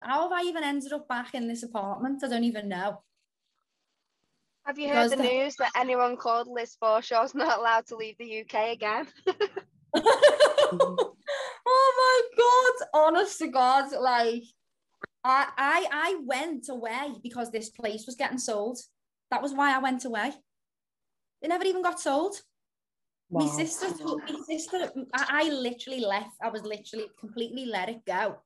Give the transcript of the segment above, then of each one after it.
how have I even ended up back in this apartment? I don't even know. Have you heard Because the the- news that anyone called Liz Forshaw's not allowed to leave the UK again? oh my god! Honest to God, like I, I, I went away because this place was getting sold. That was why I went away. It never even got sold. My sister, took, my sister, I, I literally left. I was literally completely let it go.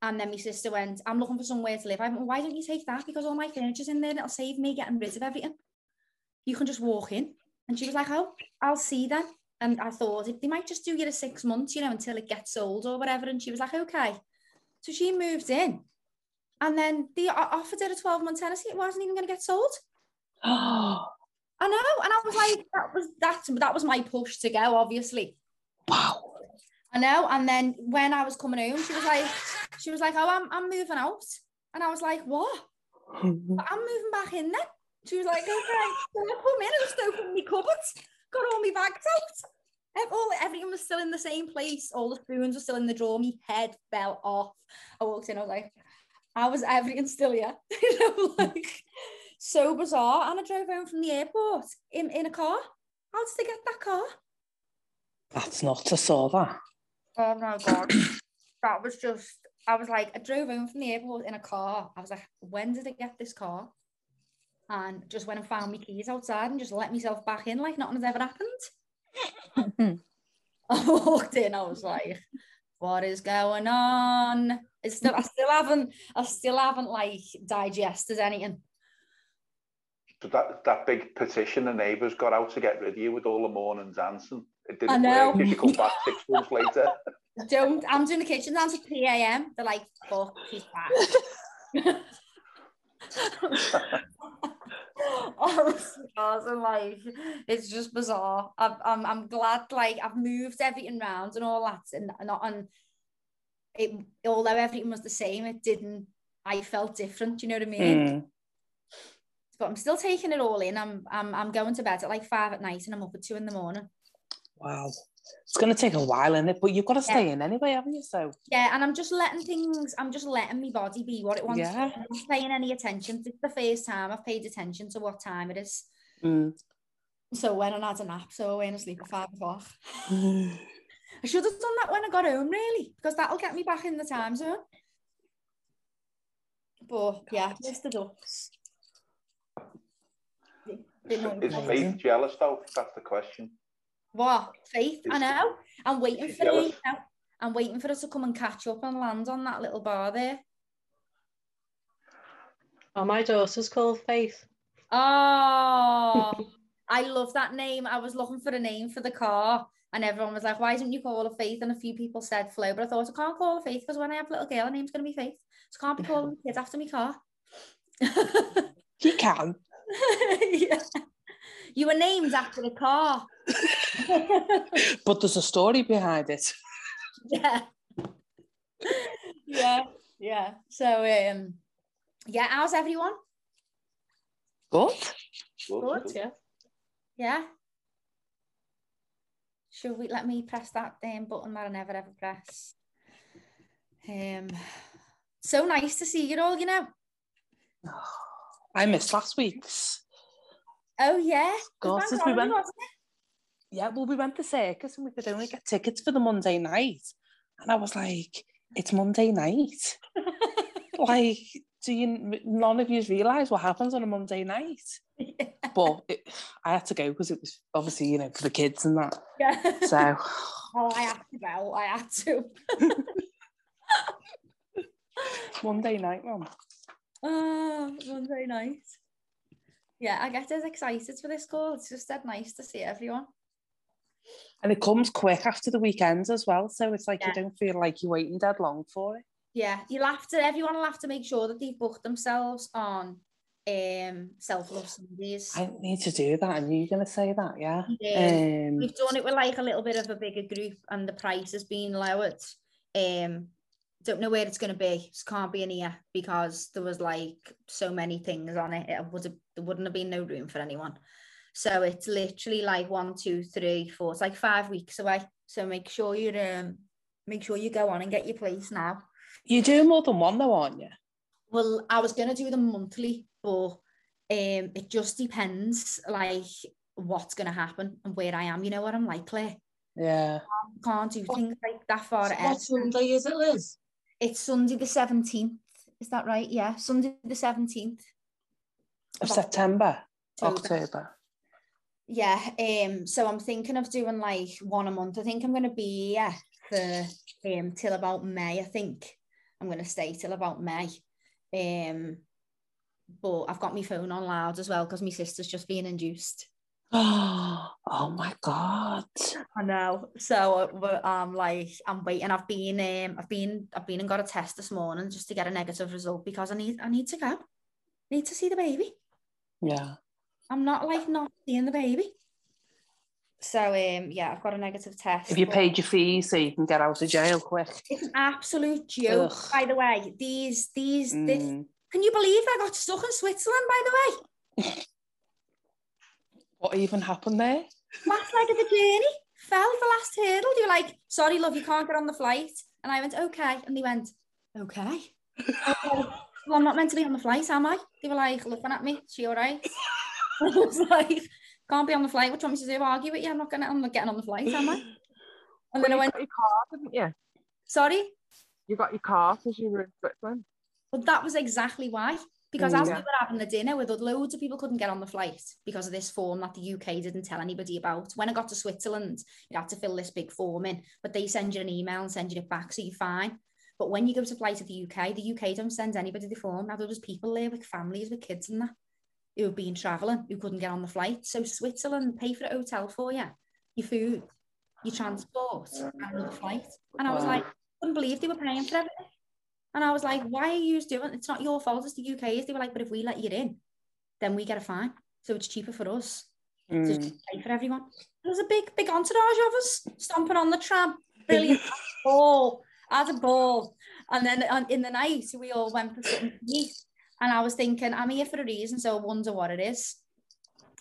And then my sister went, I'm looking for somewhere to live. I went, why don't you take that? Because all my furniture's in there and it'll save me getting rid of everything. You can just walk in. And she was like, oh, I'll see then. And I thought if they might just do you to six months, you know, until it gets sold or whatever. And she was like, okay. So she moved in. And then they offered her a 12 month tenancy. It wasn't even going to get sold. wow. I know. And I was like, that was that, that was my push to go, obviously. Wow. I know. And then when I was coming home, she was like, she was like, oh, I'm, I'm moving out. And I was like, what? But I'm moving back in then. She was like, okay. So I come in and just opened my cupboards, got all my bags out. All, everything was still in the same place. All the spoons were still in the drawer. My head fell off. I walked in, I was like, how was everything still here? you know, hmm. like so bizarre. And I drove home from the airport in, in a car. How did they get that car? That's not I saw that. Oh my god. that was just I was like, I drove home from the airport in a car. I was like, when did I get this car? And just went and found my keys outside and just let myself back in like nothing has ever happened. I walked in, I was like, what is going on? It's still I still haven't I still haven't like digested anything. But that, that big petition the neighbours got out to get rid of you with all the morning dancing. It didn't I know. work. You should come back six months later. Don't I'm doing the kitchen dance at 3 a.m. They're like, fuck, she's back. Honestly, guys, and like it's just bizarre. I'm, I'm I'm glad like I've moved everything round and all that, and not on it. Although everything was the same, it didn't. I felt different. You know what I mean? Mm. But I'm still taking it all in. I'm I'm I'm going to bed at like five at night, and I'm up at two in the morning. Wow. It's going to take a while, in it? But you've got to stay in anyway, haven't you? So, Yeah, and I'm just letting things. I'm just letting my body be what it wants. to be. Yeah. I'm not paying any attention. It's the first time I've paid attention to what time it is. mm. So when I had a nap, so I went to sleep at five o'clock. I should have done that when I got home, really, because that'll get me back in the time zone. But yeah, missed the ducks. Is what- Faith jealous though? That's the question. What faith? I know. I'm waiting for her. you know. I'm waiting for her to come and catch up and land on that little bar there. Oh, my daughter's called Faith. Oh, I love that name. I was looking for a name for the car, and everyone was like, "Why didn't you call her Faith?" And a few people said Flo, but I thought I can't call her Faith because when I have a little girl, her name's gonna be Faith, so I can't be calling the kids after me car. He can. yeah. You were named after the car. But there's a story behind it. yeah. yeah, yeah. So um, yeah. How's everyone? Good. Good. Yeah. Yeah. Should we let me press that um, button that I never ever press? Um, so nice to see you all. You know. I missed last week's. Oh yeah. God, since we went- wasn't it? Yeah, well, we went to circus and we could only get tickets for the Monday night. And I was like, it's Monday night. like, do you, none of you realise what happens on a Monday night? But it, I had to go because it was obviously, you know, for the kids and that. Yeah. So, oh, I had to go. I had to. Monday night, mum. Oh, Monday night. Yeah, I get as excited for this call. It's just that nice to see everyone. And it comes quick after the weekends as well. So it's like Yeah. you don't feel like you're waiting dead long for it. Yeah, you'll have to. Everyone will have to make sure that they've booked themselves on um self-love Sundays. I need to do that. And you're going to say that, yeah? Yeah. Um, We've done it with like a little bit of a bigger group, and the price has been lowered. Um, don't know where it's going to be. Just can't be in here because there was like so many things on it. It would have there wouldn't have been no room for anyone. So it's literally like one, two, three, four. It's like five weeks away. So make sure you um make sure you go on and get your place now. You do more than one though, aren't you? Well, I was gonna do them monthly, but um, it just depends, like what's gonna happen and where I am. You know what I'm like, Claire. Yeah. Can't do things like that far ahead. What Sunday is it, Liz? It's Sunday the seventeenth. Is that right? Yeah, Sunday the seventeenth. Of September, October. October. Yeah. Um. So I'm thinking of doing like one a month. I think I'm gonna be yeah for um till about May. I think I'm gonna stay till about May. Um. But I've got my phone on loud as well because my sister's just being induced. Oh my god. I know. So uh, I'm like, I'm waiting. I've been, um, I've been, I've been and got a test this morning just to get a negative result because I need, I need to go. need to see the baby. Yeah. I'm not like not seeing the baby. So um, yeah, I've got a negative test. Have you paid your fees so you can get out of jail quick. it's an absolute joke. Ugh. By the way, these, these, this. Mm. Can you believe I got stuck in Switzerland? By the way, What even happened there? last leg of the journey, fell the last hurdle. They were like, "Sorry, love, you can't get on the flight," and I went, "Okay," and they went, "Okay." well, I'm not meant to be on the flight, am I? They were like looking at me. Is she all right? I was like, "Can't be on the flight. What do you want me to do? Argue with you? I'm not gonna. I'm not getting on the flight, am I?" And then I went, got your car, didn't you? "Sorry." You got your car because you were in Switzerland. But that was exactly why. Because mm, as we were having the dinner with loads of people couldn't get on the flight because of this form that the UK didn't tell anybody about. When I got to Switzerland, you had to fill this big form in, but they send you an email and send you it back, so you're fine. But when you go to fly to the UK, the UK don't send anybody the form. Now there was people there with families with kids and that who have been travelling who couldn't get on the flight. So Switzerland pay for a hotel for you, your food, your transport, and another flight. And I was like, couldn't believe they were paying for everything. And I was like, why are you doing it? It's not your fault, it's the UK's. They were like, but if we let you in, then we get a fine. So it's cheaper for us to Mm. just pay for everyone. There was a big, big entourage of us stomping on the tram. Brilliant. ball. As a ball. And then on, in the night, we all went for something to eat. And I was thinking, I'm here for a reason, so I wonder what it is.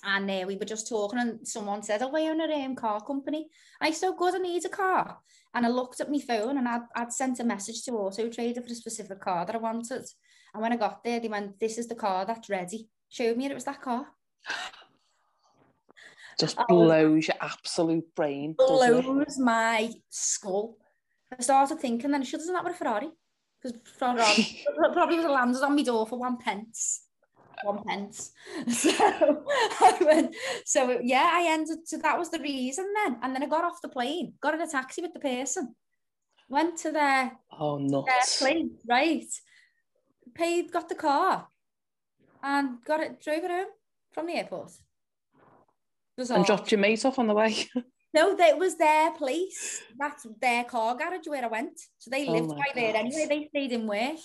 And uh, we were just talking, and someone said, Oh, we own a um, car company. I said, Good, I need a car. And I looked at my phone and I'd, I'd sent a message to Auto Trader for a specific car that I wanted. And when I got there, they went, This is the car that's ready. Showed me and it was that car. Just I was- blows your absolute brain. blows my skull. I started thinking, then should isn't that what a Ferrari? Because probably was landed on my door for one pence. One pence. So I went, so yeah, I ended, so that was the reason then. And then I got off the plane, got in a taxi with the person, went to their, Oh, their nuts. place, right? Paid, got the car, and got it, drove it home from the airport. And dropped your mate off on the way. No, that was their place. That's their car garage where I went. So they Oh lived my by there God. anyway. They stayed in work.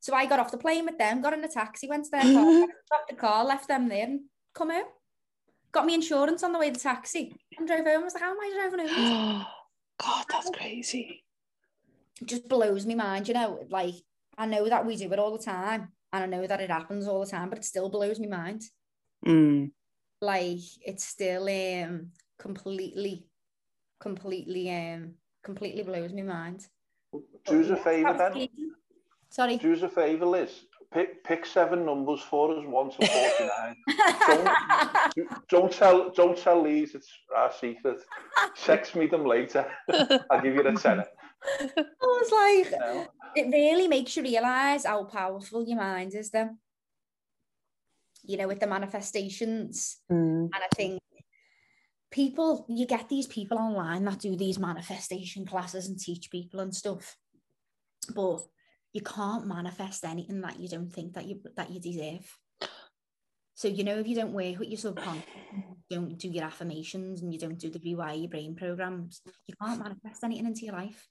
So I got off the plane with them, got in a taxi, went to their car, got the car, left them there, and come home. Got me insurance on the way to the taxi and drove home. I was like, how am I driving home? God, that's crazy. It just blows me mind, you know. Like I know that we do it all the time, and I know that it happens all the time, but it still blows me mind. Mm. Like it's still um completely, completely um completely blows me mind. Do us a favour That then. amazing. Sorry. Do us a favour, Liz. Pick, pick seven numbers for us, one to 49. don't, don't tell don't tell Liz it's our secret. Text me them later. I'll give you the tenner. I was like, You know? it really makes you realize how powerful your mind is, then. You know, with the manifestations. Mm. And I think people, you get these people online that do these manifestation classes and teach people and stuff. But you can't manifest anything that you don't think that you that you deserve. So you know, if you don't work with your subconscious, you don't do your affirmations and you don't do the rewire your brain programs, you can't manifest anything into your life.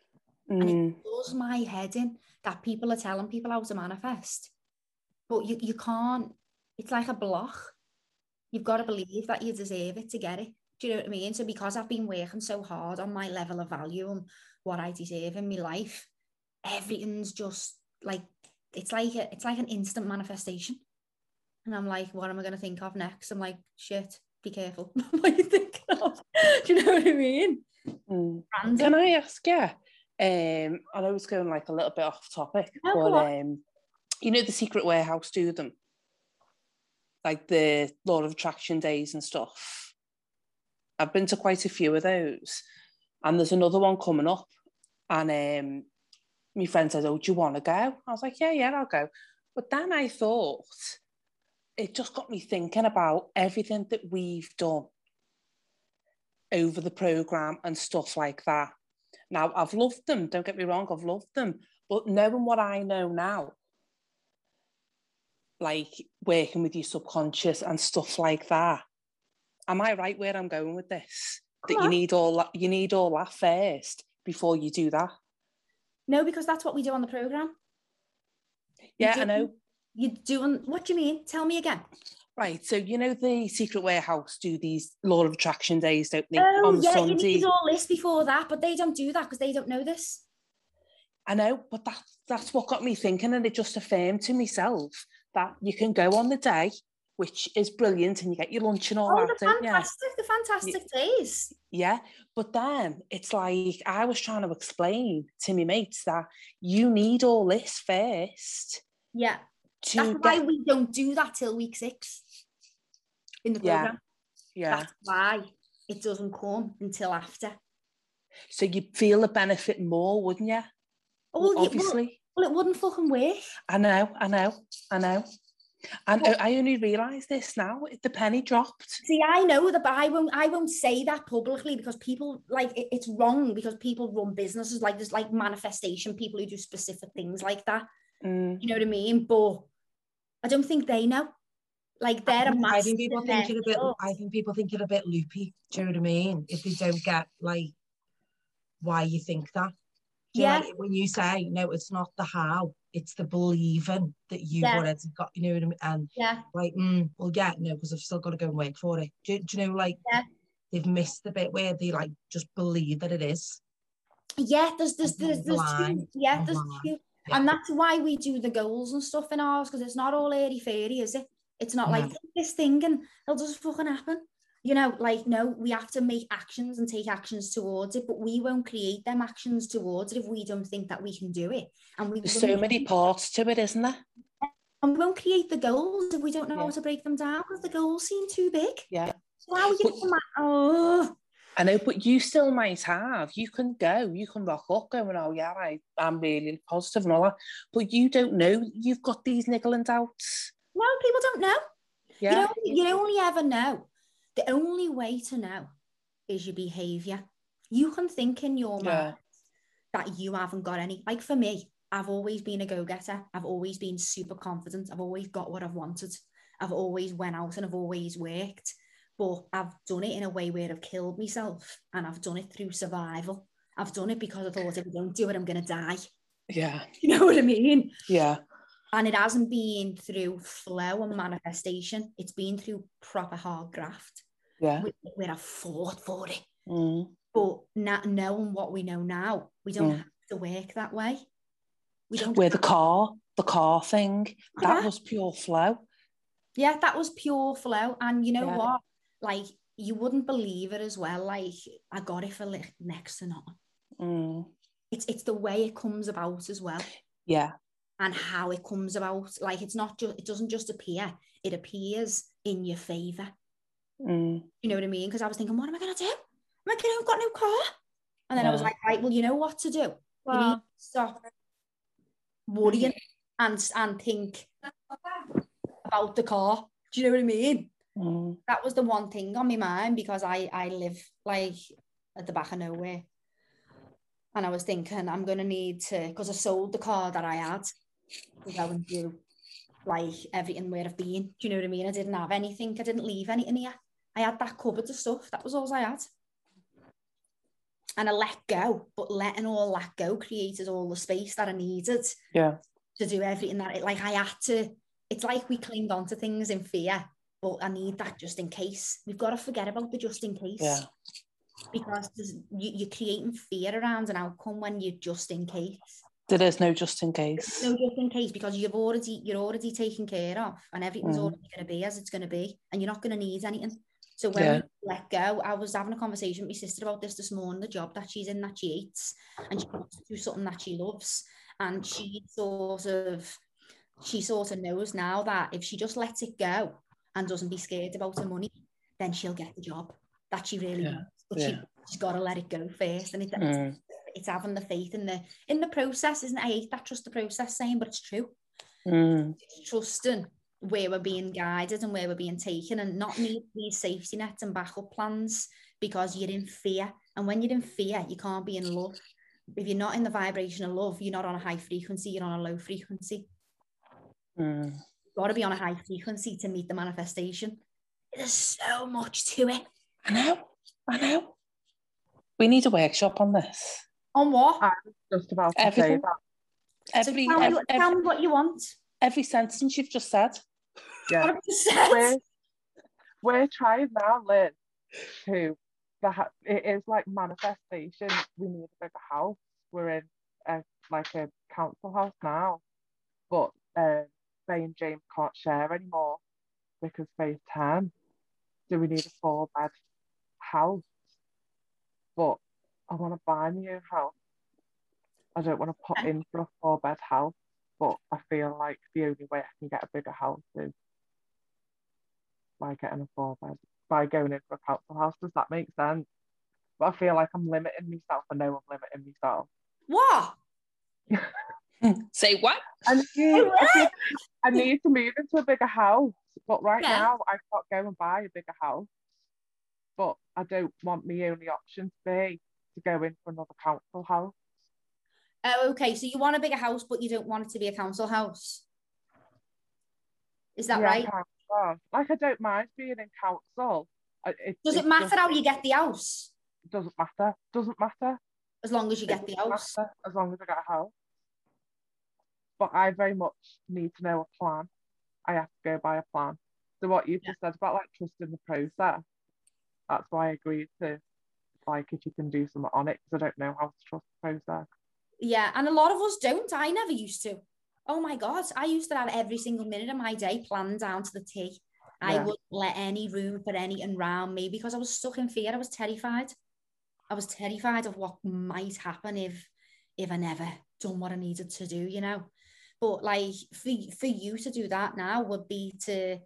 And Mm. it does my head in that people are telling people how to manifest. But you, you can't, it's like a block. You've got to believe that you deserve it to get it. Do you know what I mean? So because I've been working so hard on my level of value and what I deserve in my life, everything's just like it's like a, it's like an instant manifestation. And I'm like, what am I gonna think of next? I'm like, shit, be careful. what are you thinking of? Do you know what I mean? Mm. Can I ask you, Um, I know it's going like a little bit off topic, No, but um, you know the secret warehouse do them, like the Law of Attraction days and stuff. I've been to quite a few of those, and there's another one coming up, and um, my friend said, "Oh, do you want to go?" I was like, "Yeah, yeah, I'll go." But then I thought it just got me thinking about everything that we've done over the program and stuff like that. Now, I've loved them, don't get me wrong, I've loved them, but knowing what I know now, like working with your subconscious and stuff like that, am I right where I'm going with this? That you need all that, you need all that first before you do that. No, because that's what we do on the program. Yeah, I know. You're doing what do you mean? Tell me again. Right, so you know the Secret Warehouse do these Law of Attraction days, don't they? Oh, on yeah, you Sunday. need all this before that, but they don't do that because they don't know this. I know, but that, that's what got me thinking, and it just affirmed to myself that you can go on the day, which is brilliant, and you get your lunch and all Oh, that, the don't you? fantastic, the fantastic days. Yeah, but then it's like I was trying to explain to my mates that you need all this first Yeah, that's why get. we don't do that till week six in the program. Yeah, That's why it doesn't come until after. so you feel the benefit more, wouldn't you? Oh, Well, yeah, well, obviously, well, it wouldn't fucking work. I know, I know, I know. And Well- I I only realise this now. The penny dropped. See, I know that, but I won't. I won't say that publicly because people like it, it's wrong because people run businesses like there's like manifestation people who do specific things like that. Mm, You know what I mean? But I don't think they know. Like they're a I master think people think you're a bit. I think people think you're a bit loopy. Do you know what I mean? If they don't get like why you think that. Do you know, Yeah. when you say no, it's not the how, it's the believing that you've Yeah. already got. You know what I mean? And Yeah, like, mm, well, yeah, no, because I've still got to go and work for it. Do, do you know, like, Yeah. they've missed the bit where they like just believe that it is. yeah. There's there's there's, there's two. Yeah, there's two. Yeah. And that's why we do the goals and stuff in ours because it's not all airy fairy, is it? It's not like this thing and it'll just fucking happen. You know, like no, we have to make actions and take actions towards it, but we won't create them actions towards it if we don't think that we can do it. And we There's so many parts to it, isn't there? and we won't create the goals if we don't know Yeah. how to break them down because the goals seem too big. Yeah. So how are you But- oh I know, but you still might have. You can go, you can rock up going, oh, yeah, I, I'm really positive and all that. But you don't know you've got these niggling doubts. no, people don't know. Yeah. You don't you only ever know. The only way to know is your behavior. You can think in your Yeah. mind that you haven't got any. Like for me, I've always been a go-getter. I've always been super confident. I've always got what I've wanted. I've always went out and I've always worked. But I've done it in a way where I've killed myself and I've done it through survival. I've done it because I thought if I don't do it, I'm gonna die. Yeah. You know what I mean? Yeah. And it hasn't been through flow and manifestation. It's been through proper hard graft Yeah. where, I've fought for it. Mm. But not knowing what we know now, we don't Mm. have to work that way. We don't. Where the car, the car thing, that was pure flow. Yeah, that was pure flow. And you know Yeah. what? Like you wouldn't believe it as well. Like I got it for like next to nothing. Mm. It's it's the way it comes about as well. Yeah. And how it comes about. Like it's not just it doesn't just appear; it appears in your favor. Mm. You know what I mean? Because I was thinking, what am I gonna do? Am I gonna I've got no car? And then I was like, right, well, you know what to do. You need Well, to stop worrying and and think about the car. Do you know what I mean? Mm. That was the one thing on my mind because I I live like at the back of nowhere. And I was thinking I'm gonna need to because I sold the car that I had go well and do like everything where I've been. Do you know what I mean? I didn't have anything. I didn't leave anything here. I had that cupboard of stuff. That was all I had. And I let go, but letting all that go created all the space that I needed yeah. to do everything that it like I had to. It's like we clinged on to things in fear, but I need that just in case. We've got to forget about the just in case. Yeah. Because you, you're creating fear around an outcome when you're just in case. There is no just in case. No, just in case because you've already you're already taken care of, and everything's Mm. already going to be as it's going to be, and you're not going to need anything. So when Yeah. we let go, I was having a conversation with my sister about this this morning. The job that she's in that she hates, and she wants to do something that she loves, and she sort of she sort of knows now that if she just lets it go and doesn't be scared about her money, then she'll get the job that she really Yeah, wants. But yeah. she, she's got to let it go first, and it, it's Mm, it's having the faith in the in the process, isn't it? I hate that trust the process saying, but it's true. mm, It's trusting where we're being guided and where we're being taken, and not need these safety nets and backup plans because you're in fear. And when you're in fear, you can't be in love. If you're not in the vibration of love, you're not on a high frequency. You're on a low frequency. mm. You've got to be on a high frequency to meet the manifestation. There's so much to it. I know. I know. We need a workshop on this. On what? I was just about to say Everything. that. So Every tell, me, ev- what- tell me what you want. every sentence you've just said. Yeah. 100%. We're, we're trying now, Liz, to the ha- it is like manifestation. We need a bigger house. We're in a like a council house now, but uh, Faye and James can't share anymore because Faye's ten. So we need a four bed house. But I want to buy my own house. I don't want to put in for a four bed house, but I feel like the only way I can get a bigger house is by getting a four bed, by going in for a council house. Does that make sense? But I feel like I'm limiting myself. I know I'm limiting myself. What? Say what? I need, I, feel- I need to move into a bigger house, but right Yeah. now I can't go and buy a bigger house. But I don't want my only option to be to go in for another council house. Oh, okay. So you want a bigger house, but you don't want it to be a council house. Is that Yeah, right? Like I don't mind being in council. It, Does it it's matter how you get the house? Doesn't matter. Doesn't matter. As long as you It get the house. matter as long as I get a house. But I very much need to know a plan. I have to go by a plan. So what you've just said about like trusting the process, that's why I agreed to like if you can do something on it because I don't know how to trust the process. Yeah, and a lot of us don't. I never used to. Oh my God, I used to have every single minute of my day planned down to the T. I Yeah. wouldn't let any room for anything around me because I was stuck in fear. I was terrified. I was terrified of what might happen if if I never done what I needed to do, you know. But like for for you to do that now would be to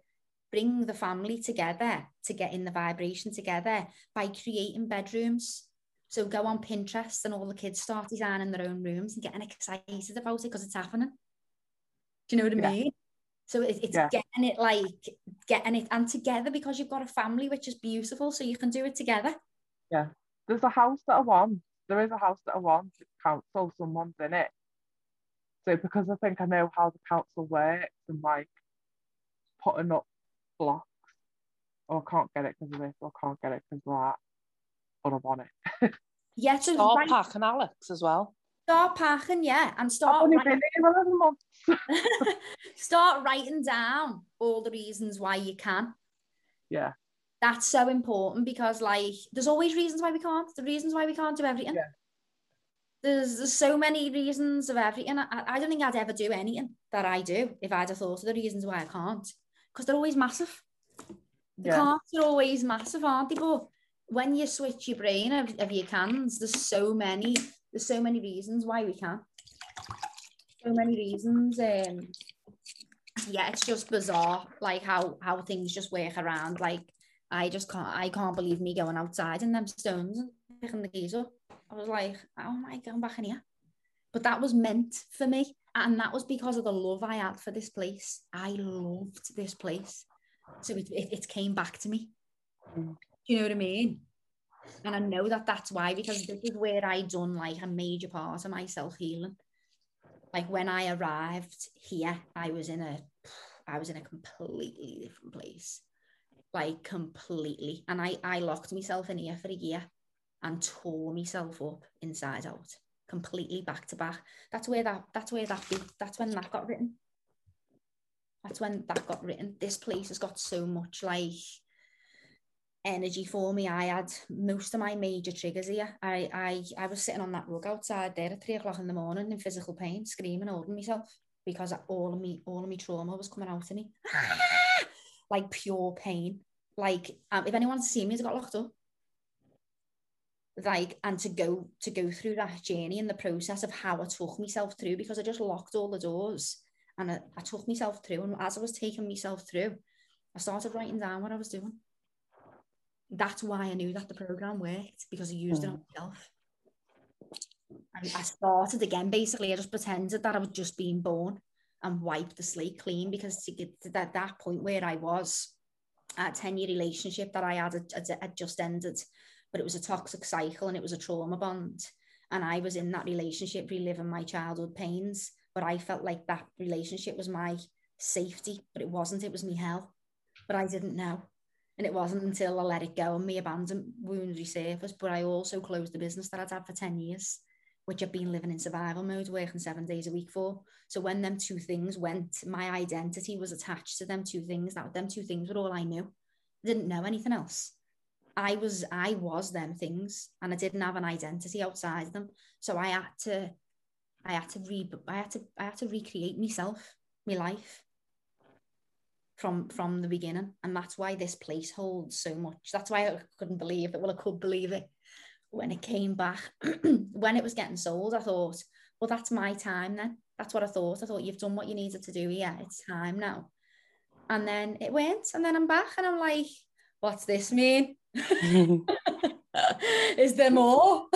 bring the family together to get in the vibration together by creating bedrooms. So go on Pinterest and all the kids start designing their own rooms and getting excited about it because it's happening. Do you know what I Yeah. mean? So it, it's Yeah. getting it like getting it and together because you've got a family which is beautiful, so you can do it together. Yeah. There's a house that I want. There is a house that I want. It's council, someone's in it. So because I think I know how the council works and like putting up blocks, or I can't get it because of this, or I can't get it because of that, but I want it. Yeah, so Start right- Park and Alex as well. start packing, yeah, and start only write- been here 11 months. start writing down all the reasons why you can. Yeah. That's so important because like there's always reasons why we can't. The reasons why we can't do everything. Yeah. There's there's so many reasons of everything. I, I don't think I'd ever do anything that I do if I'd have thought of the reasons why I can't. Because they're always massive. The Yeah. can'ts are always massive, aren't they? But when you switch your brain of, of your cans, there's so many, there's so many reasons why we can. So many reasons. Um yeah, it's just bizarre, like how how things just work around. Like I just can't, I can't believe me going outside in them stones and picking the keys up. I was like, how am I going back in here? But that was meant for me, and that was because of the love I had for this place. I loved this place, so it it, it came back to me. Mm. You know what I mean? And I know that that's why because this is where I done like a major part of my self healing like when I arrived here, I was in a I was in a completely different place. Like completely. And I I locked myself in here for a year and tore myself up inside out. completely back to back. That's where that that's where that be, that's when that got written. That's when that got written. This place has got so much like energy for me. I had most of my major triggers here. I I I was sitting on that rug outside there at three o'clock in the morning in physical pain, screaming, holding myself because all of me all of me trauma was coming out of me. like pure pain. Like um, if anyone's seen me, I got locked up. Like and to go to go through that journey and the process of how I took myself through because I just locked all the doors and I, I took myself through and as I was taking myself through, I started writing down what I was doing that's why I knew that the program worked because I used it on mm. myself. And I started again. Basically, I just pretended that I was just being born and wiped the slate clean because to get to that, that point where I was, a 10 year relationship that I had, had, had just ended, but it was a toxic cycle and it was a trauma bond. And I was in that relationship reliving my childhood pains, but I felt like that relationship was my safety, but it wasn't, it was me hell. But I didn't know. And it wasn't until I let it go and my abandoned wound resurfaced, but I also closed the business that I'd had for 10 years, which I've been living in survival mode, working seven days a week for. So when them two things went, my identity was attached to them two things. That them two things were all I knew. I didn't know anything else. I was I was them things and I didn't have an identity outside them. So I had to I had to re I had to I had to recreate myself, my life from from the beginning. And that's why this place holds so much. That's why i couldn't believe it. Well i could believe it when it came back. When it was getting sold i thought well that's my time then. That's what i thought. I thought you've done what you needed to do. Yeah it's time now. And then it went and then i'm back and i'm like what's this mean is there more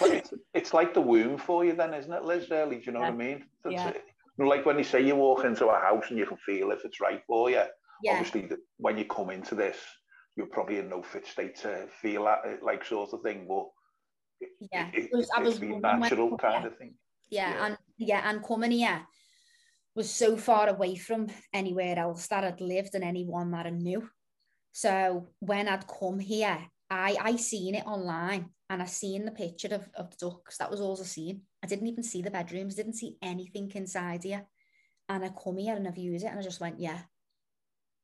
it's, it's like the womb for you then isn't it liz really do you know Yeah. what i mean That's Yeah. it. Like when you say you walk into a house and you can feel if it's right for you yeah obviously the, when you come into this you're probably in no fit state to feel that uh, like sort of thing but it, Yeah, it, was- I it's was been wondering when- natural yeah. kind of thing yeah, Yeah. and yeah, and coming here was so far away from anywhere else that I'd lived and anyone that I knew. So when I'd come here, I I seen it online and I seen the picture of, of the ducks. That was all I seen. I didn't even see the bedrooms, didn't see anything inside here. And I come here and I viewed it and I just went, yeah,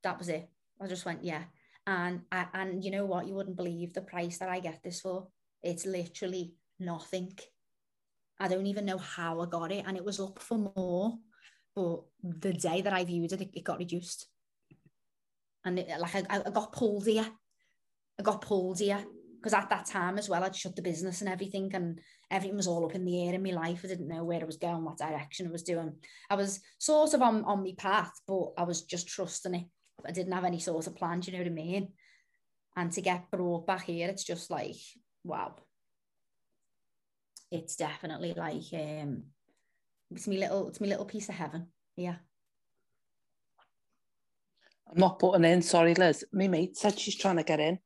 that was it. I just went, yeah. And I, and you know what? You wouldn't believe the price that I get this for. It's literally nothing. I don't even know how I got it, and it was up for more. But the day that I viewed it, it, it got reduced, and it, like I, I got pulled here. I got pulled here. Because at that time as well, I'd shut the business and everything, and everything was all up in the air in my life. I didn't know where I was going, what direction I was doing. I was sort of on, on my path, but I was just trusting it. I didn't have any sort of plan, do you know what I mean? And to get brought back here, it's just like, wow. It's definitely like, um, it's my little, it's my little piece of heaven. Yeah. I'm not putting in. Sorry, Liz. My mate said she's trying to get in.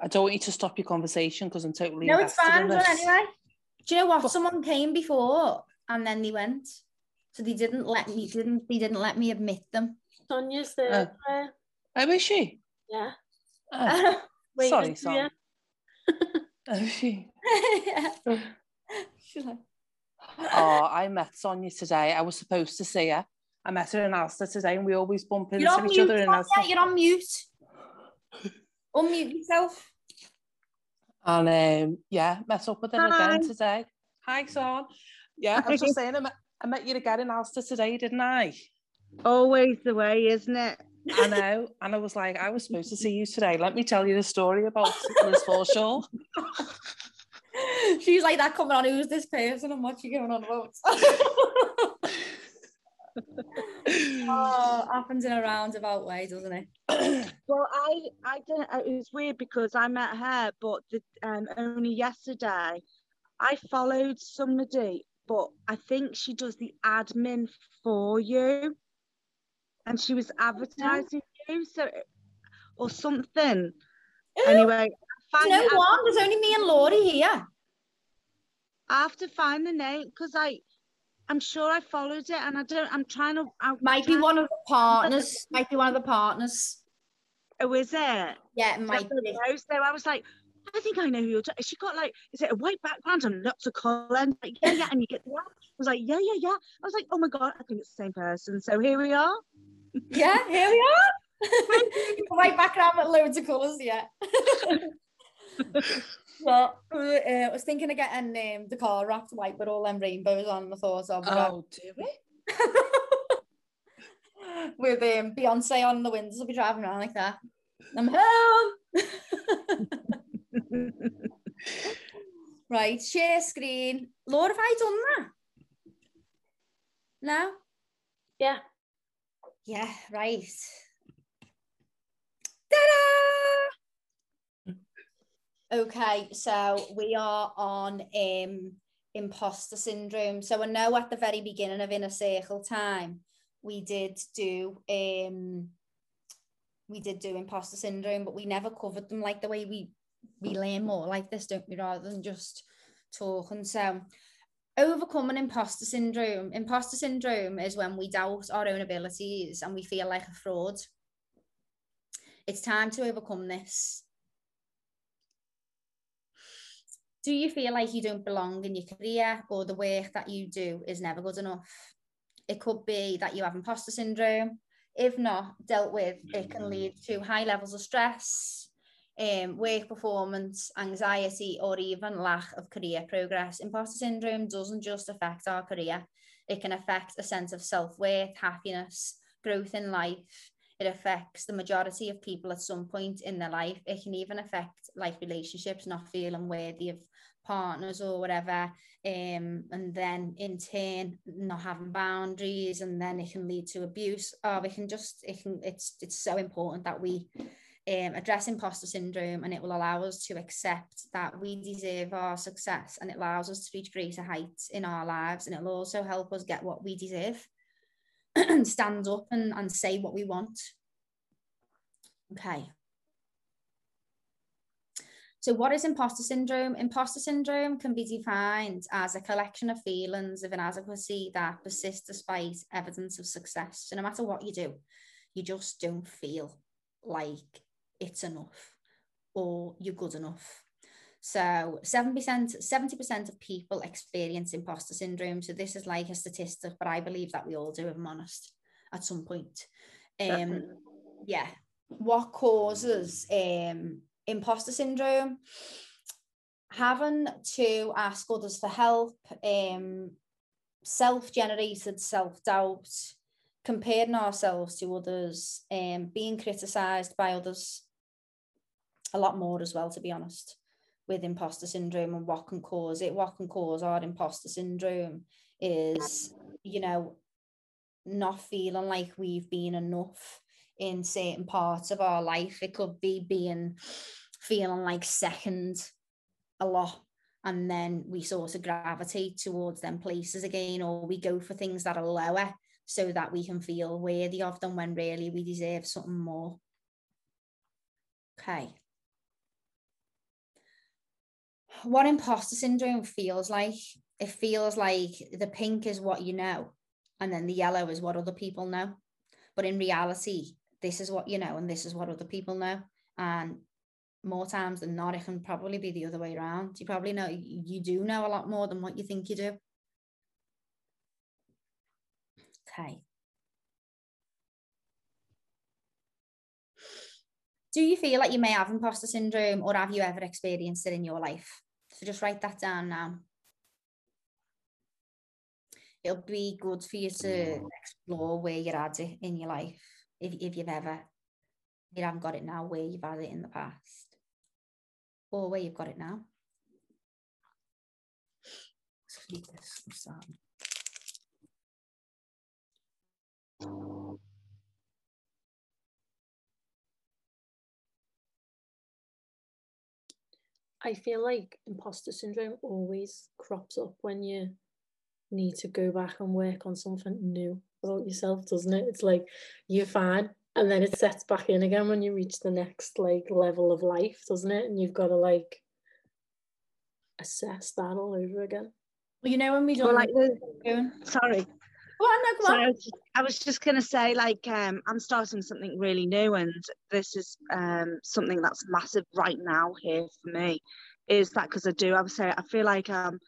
I don't want you to stop your conversation because I'm totally no it's invested fine in but this. anyway do you know what someone came before and then they went so they didn't let me didn't they didn't let me admit them Sonia's there. uh, Oh, is she? yeah. Oh, Waiting sorry, for oh, is she? she's like Oh, I met Sonia today. I was supposed to see her. I met her in Alster today, and we always bump into each mute other in Sonia, Alster. you're on mute unmute yourself And um, yeah, met up with her Hi. again today. Hi, Son. Yeah, I was just saying, I met, I met you again in Alster today, didn't I? Always the way, isn't it? I know. And I was like, I was supposed to see you today. Let me tell you the story about Liz Forshaw. she's like that coming on who's this person and what's she going on about oh happens in a roundabout way doesn't it Well, I I don't. uh, It was weird because I met her, but the, um, only yesterday. I followed somebody, but I think she does the admin for you, and she was advertising you, so or something. Anyway, I find no it- one there's only me and Laurie here I have to find the name because I, I'm sure I followed it, and I don't. I'm trying to. I'm might be one of the partners might be one of the partners Oh, is it? yeah it might be So I was like, I think I know who you're. Talking. She got like, is it a white background and lots of colour? And like, yeah, yeah, and you get the. I was like, yeah, yeah, yeah. I was like, oh my god, I think it's the same person. So here we are. yeah here we are. white background with loads of colours, yeah. well, uh, I was thinking of getting um, the car wrapped white with all them rainbows on the thought of Oh, do it. with um, Beyonce on the windows. I'll be driving around like that. I'm home. right, share screen. Laura, have I done that? No? Yeah. Yeah, right. Ta-da! Okay, so we are on um imposter syndrome. So I know at the very beginning of Inner Circle time, we did do um we did do imposter syndrome, but we never covered them like the way we we learn more like this, don't we, rather than just talking. So overcoming imposter syndrome. Imposter syndrome is when we doubt our own abilities and we feel like a fraud. It's time to overcome this. do you feel like you don't belong in your career or the work that you do is never good enough? It could be that you have imposter syndrome. If not dealt with, it can mm. lead to high levels of stress, um, work performance, anxiety, or even lack of career progress. Imposter syndrome doesn't just affect our career, it can affect a sense of self worth, happiness, growth in life, It affects the majority of people at some point in their life. It can even affect like relationships, not feeling worthy of partners or whatever. Um, and then in turn not having boundaries and then it can lead to abuse. Oh, it can just it can it's it's so important that we um, address imposter syndrome and it will allow us to accept that we deserve our success and it allows us to reach greater heights in our lives and it'll also help us get what we deserve stand up and, and say what we want. Okay. So, what is imposter syndrome? Imposter syndrome can be defined as a collection of feelings of inadequacy that persist despite evidence of success. So, no matter what you do, you just don't feel like it's enough or you're good enough. So 7%, 70% of people experience imposter syndrome. So this is like a statistic, but I believe that we all do, if I'm honest, at some point. Um, yeah. What causes um, imposter syndrome? Having to ask others for help, um, self-generated self-doubt, comparing ourselves to others, um, being criticised by others, a lot more as well, to be honest, with imposter syndrome and what can cause it. What can cause our imposter syndrome is, you know, not feeling like we've been enough in certain parts of our life. It could be being feeling like second a lot and then we sort of gravitate towards them places again or we go for things that are lower so that we can feel worthy of them when really we deserve something more okay what imposter syndrome feels like it feels like the pink is what you know and then the yellow is what other people know. But in reality this is what you know and this is what other people know. And more times than not it can probably be the other way around. You probably know you do know a lot more than what you think you do. Okay. Do you feel like you may have imposter syndrome or have you ever experienced it in your life just write that down now. It'll be good for you to explore where you're at it in your life. If, if you've ever, you haven't got it now, where you've had it in the past. Or where you've got it now. Let's this I feel like imposter syndrome always crops up when you need to go back and work on something new about yourself, doesn't it? It's like you're fine and then it sets back in again when you reach the next like level of life, doesn't it? And you've got to like assess that all over again. Well, you know when we do well, like the, sorry, Go on, no, on. I was, just, I was just going to say, like, um, I'm starting something really new, and this is um, something that's massive right now here for me. Is that because I do? I would say I feel like I'm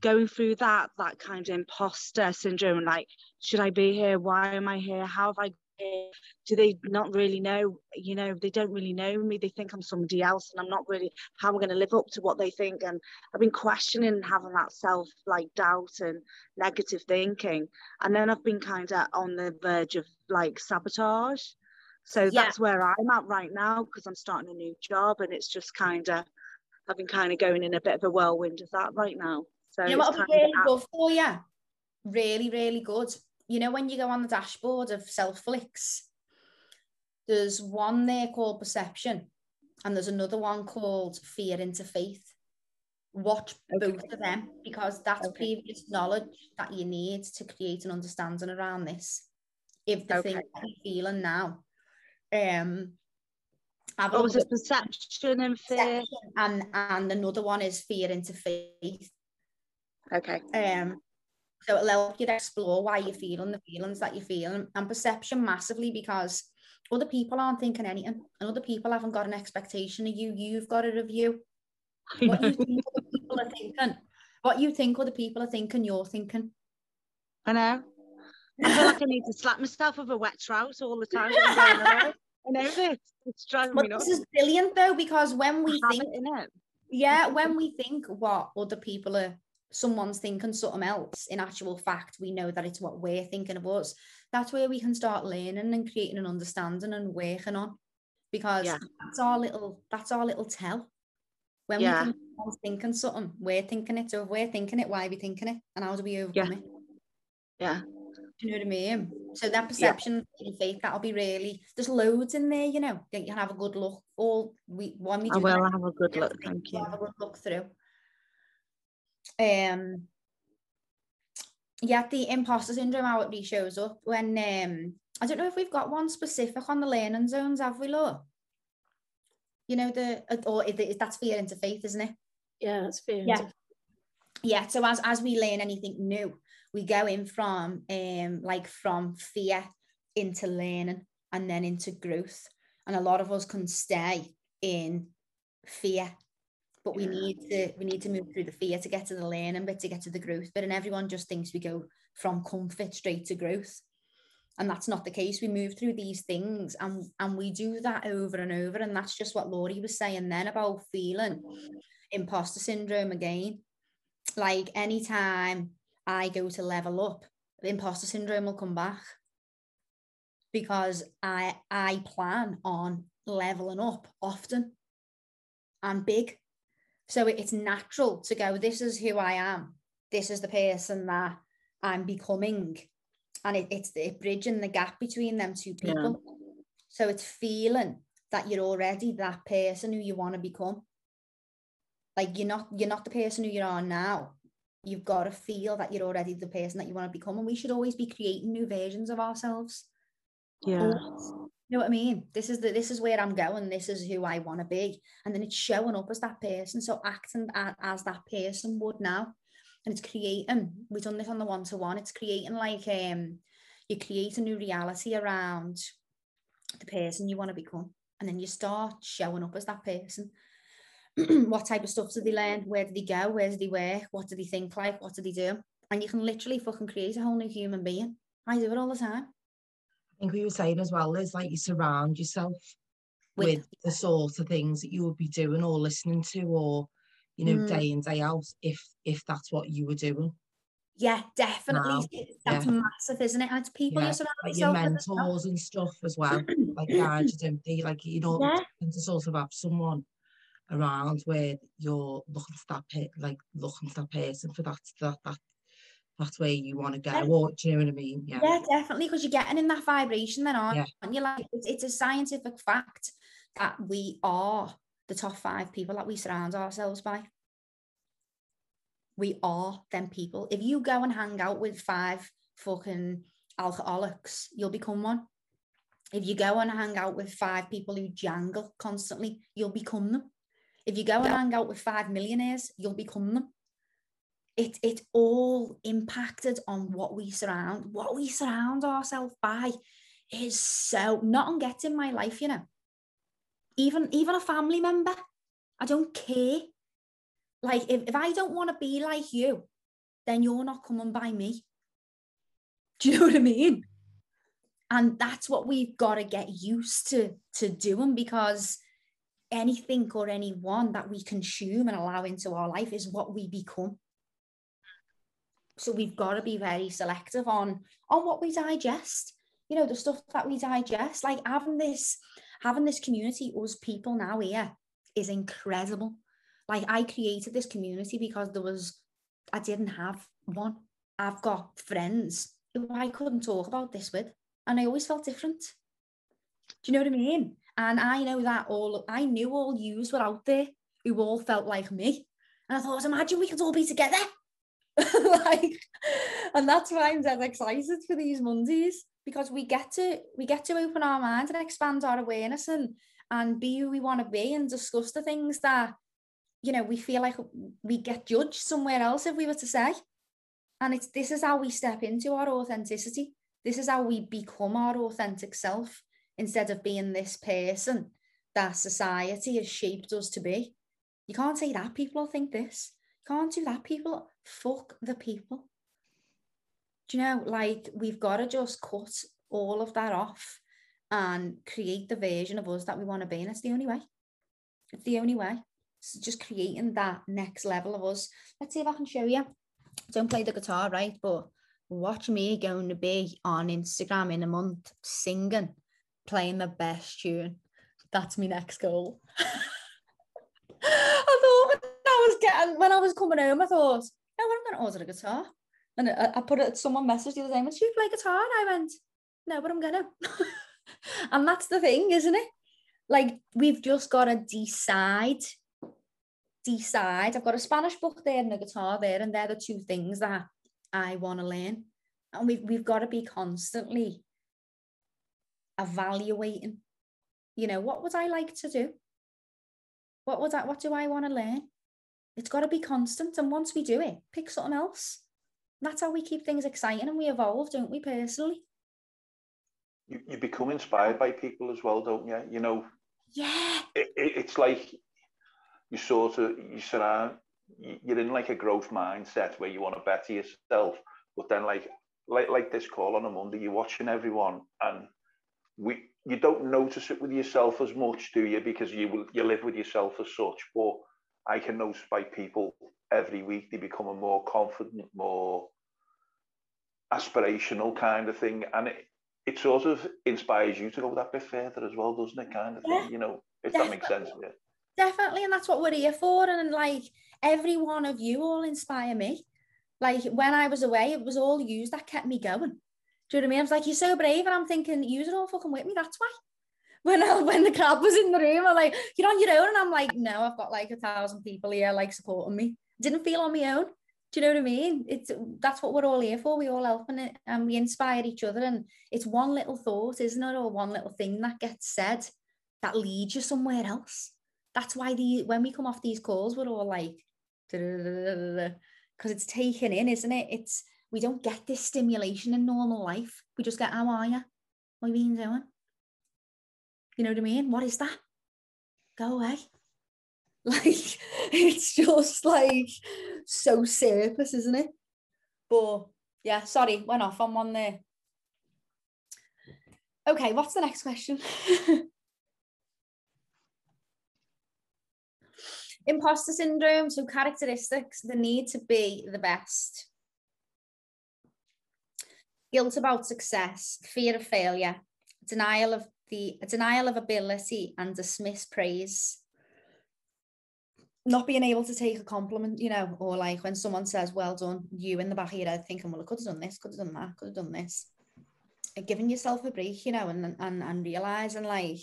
going through that that kind of imposter syndrome. Like, should I be here? Why am I here? How have I do they not really know you know they don't really know me they think i'm somebody else and i'm not really how i'm going to live up to what they think and i've been questioning having that self like doubt and negative thinking and then i've been kind of on the verge of like sabotage so Yeah. that's where i'm at right now because i'm starting a new job and it's just kind of i've been kind of going in a bit of a whirlwind of that right now so You know what would be really good for you? Really, really good. You know, when you go on the dashboard of self flicks, there's one there called perception, and there's another one called fear into faith. Watch both of them because that's Okay. previous knowledge that you need to create an understanding around this. If the thing Okay. that you're feeling now, um, I've what was at it perception and fear and and another one is fear into faith. okay Um, so it'll help you to explore why you're feeling the feelings that you're feeling and perception massively because other people aren't thinking anything and other people haven't got an expectation of you. You've got a review. I What you think other people are thinking, what you think other people are thinking, you're thinking. I know. I feel like I need to slap myself with a wet trout all the time. I'm going away. I know this. It's driving But me nuts. this is brilliant though because when we I think it in it. Yeah, when we think what other people are, someone's thinking something else, in actual fact, we know that it's what we're thinking of us. That's where we can start learning and creating an understanding and working on. Because Yeah. that's our little, that's our little tell. When Yeah. we think someone's thinking something, we're thinking it. So if we're thinking it, why are we thinking it? And how do we overcome it? Yeah. Do you know what I mean? So that perception and faith, that'll be really there's loads in there, you know. You can have a good look. All we when we I will that, have a good look. Thank you. Have a good look through. Um, yeah, the imposter syndrome how it really shows up when um I don't know if we've got one specific on the learning zones, have we, Law? You know the or is that's fear into faith, isn't it? Yeah, that's fear Yeah. yeah so as as we learn anything new we go in from um like from fear into learning and then into growth and a lot of us can stay in fear but we need to we need to move through the fear to get to the learning bit to get to the growth bit and everyone just thinks we go from comfort straight to growth. And that's not the case. We move through these things and and we do that over and over and that's just what Laurie was saying then about feeling imposter syndrome again. Like anytime I go to level up, the imposter syndrome will come back because I I plan on leveling up often and big. So it's natural to go, this is who I am. This is the person that I'm becoming. And it, it's it bridging the gap between them two Yeah. people. So it's feeling that you're already that person who you want to become like you're not you're not the person who you are now you've got to feel that you're already the person that you want to become and we should always be creating new versions of ourselves Yeah. Always. You know what i mean this is the this is where i'm going this is who i want to be and then it's showing up as that person so acting as that person would now and it's creating we've done this on the one-to-one it's creating like um you create a new reality around the person you want to become and then you start showing up as that person what type of stuff did they learn? Where did they go? Where did they work? What did they think like? What did they do? And you can literally fucking create a whole new human being. I do it all the time. Think we were saying as well is like you surround yourself with, the sort of things that you would be doing or listening to or you know Mm. day in day out if if that's what you were doing yeah, definitely. It's- That's Yeah. massive, isn't it? And it's people Yeah, you surround like your mentors and stuff as well like guides you don't like you know Yeah. to sort of have someone around where you're looking for that like looking for that person for that that that that's where you want to go Yeah. or do you know what I mean yeah Yeah, definitely, because you're getting in that vibration then, aren't Yeah. you? Like it's, it's a scientific fact that we are the top five people that we surround ourselves by. We are them people. If you go and hang out with five fucking alcoholics, you'll become one. If you go and hang out with five people who jangle constantly, you'll become them. If you go and hang out with five millionaires, you'll become them it it all impacted on what we surround what we surround ourselves by is so not on getting my life you know. Even even a family member i don't care. Like if, if i don't want to be like you then you're not coming by me. Do you know what i mean? And that's what we've got to get used to to doing because anything or anyone that we consume and allow into our life is what we become. So we've got to be very selective on on what we digest. You know, the stuff that we digest, like having this having this community, us people now here, is incredible. Like I created this community because there was I didn't have one. I've got friends who I couldn't talk about this with, and I always felt different. Do you know what I mean? And I know that all I knew all yous were out there who all felt like me. And I thought, imagine we could all be together. like, and that's why I'm dead excited for these Mondays because we get to we get to open our minds and expand our awareness and and be who we want to be and discuss the things that you know we feel like we get judged somewhere else if we were to say. And it's this is how we step into our authenticity. This is how we become our authentic self instead of being this person that society has shaped us to be. You can't say that. People think this can't do that people. Fuck the people. Do you know like we've got to just cut all of that off and create the version of us that we want to be and it's the only way. It's the only way. Just creating that next level of us. Let's see if i can show you don't play the guitar right? But watch me going to be on instagram in a month singing playing the best tune. That's my next goal was getting when i was coming home i thought oh well, i'm going to order a guitar and I, I put it someone messaged the other day, "Do you play guitar?" And I went, "No, but I'm gonna." and that's the thing, isn't it? Like we've just got to decide. Decide. I've got a Spanish book there and a guitar there, and they're the two things that I want to learn. And we've we've got to be constantly evaluating. You know, what would I like to do? What would I? What do I want to learn? It's got to be constant, and once we do it, pick something else that's how we keep things exciting and we evolve, don't we, personally? You, you become inspired by people as well, don't you? You know, yeah. It, it, it's like you sort of, you surround, you're in like a growth mindset where you want to better yourself, but then like, like, like this call on a Monday, you're watching everyone and we, you don't notice it with yourself as much, do you? Because you will, you live with yourself as such. But I can notice by people every week they become a more confident, more aspirational kind of thing, and it, it sort of inspires you to go that bit further as well, doesn't it? Kind of yeah, thing, you know, if definitely. that makes sense. Yeah. Definitely, and that's what we're here for. And like every one of you all inspire me. Like when I was away, it was all yous that kept me going. Do you know what I mean? I was like, you're so brave, and I'm thinking, yous are all fucking with me. That's why. When I, when the crowd was in the room, I'm like, you're on your own, and I'm like, no, I've got like a thousand people here, like supporting me didn't feel on my own. Do you know what I mean? It's that's what we're all here for. We all help and, it and we inspire each other. And it's one little thought, isn't it? Or one little thing that gets said that leads you somewhere else. That's why the when we come off these calls, we're all like, because it's taken in, isn't it? It's we don't get this stimulation in normal life. We just get, how are you? What have you been doing? You know what I mean? What is that? Go away. Like it's just like so surface, isn't it? But yeah, sorry, went off on one there. Okay, what's the next question? Imposter syndrome, so characteristics, the need to be the best. Guilt about success, fear of failure, denial of the denial of ability and dismiss praise not being able to take a compliment, you know, or like when someone says, well done, you in the back of your head thinking, well, I could have done this, could have done that, could have done this. And giving yourself a break, you know, and and and realizing like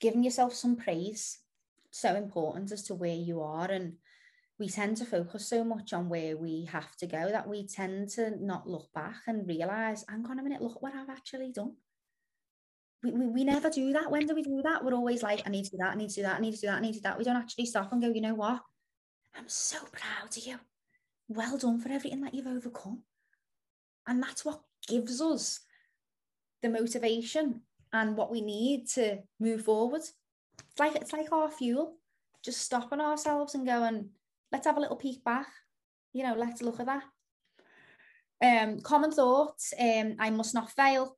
giving yourself some praise so important as to where you are. And we tend to focus so much on where we have to go that we tend to not look back and realize, hang on a minute, look what I've actually done we, we, we never do that. When do we do that? We're always like, I need to do that, I need to do that, I need to do that, I need to do that. We don't actually stop and go, you know what? I'm so proud of you. Well done for everything that you've overcome. And that's what gives us the motivation and what we need to move forward. It's like it's like our fuel, just stopping ourselves and going, let's have a little peek back. You know, let's look at that. Um, common thoughts, um, I must not fail,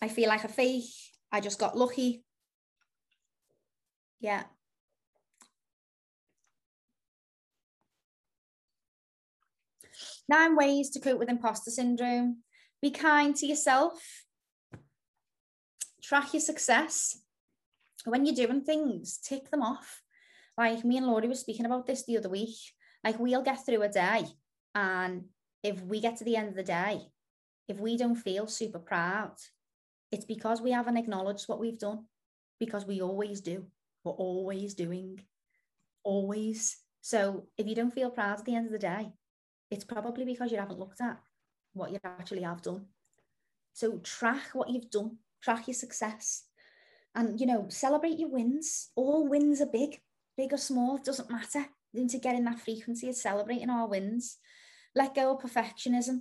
I feel like a fake. I just got lucky. Yeah. Nine ways to cope with imposter syndrome. Be kind to yourself. Track your success. When you're doing things, tick them off. Like me and Laurie were speaking about this the other week. Like we'll get through a day, and if we get to the end of the day, if we don't feel super proud, it's because we haven't acknowledged what we've done, because we always do. We're always doing, always. So if you don't feel proud at the end of the day, it's probably because you haven't looked at what you actually have done. So track what you've done, track your success, and you know, celebrate your wins. All wins are big, big or small, doesn't matter. Need to get in that frequency of celebrating our wins. Let go of perfectionism.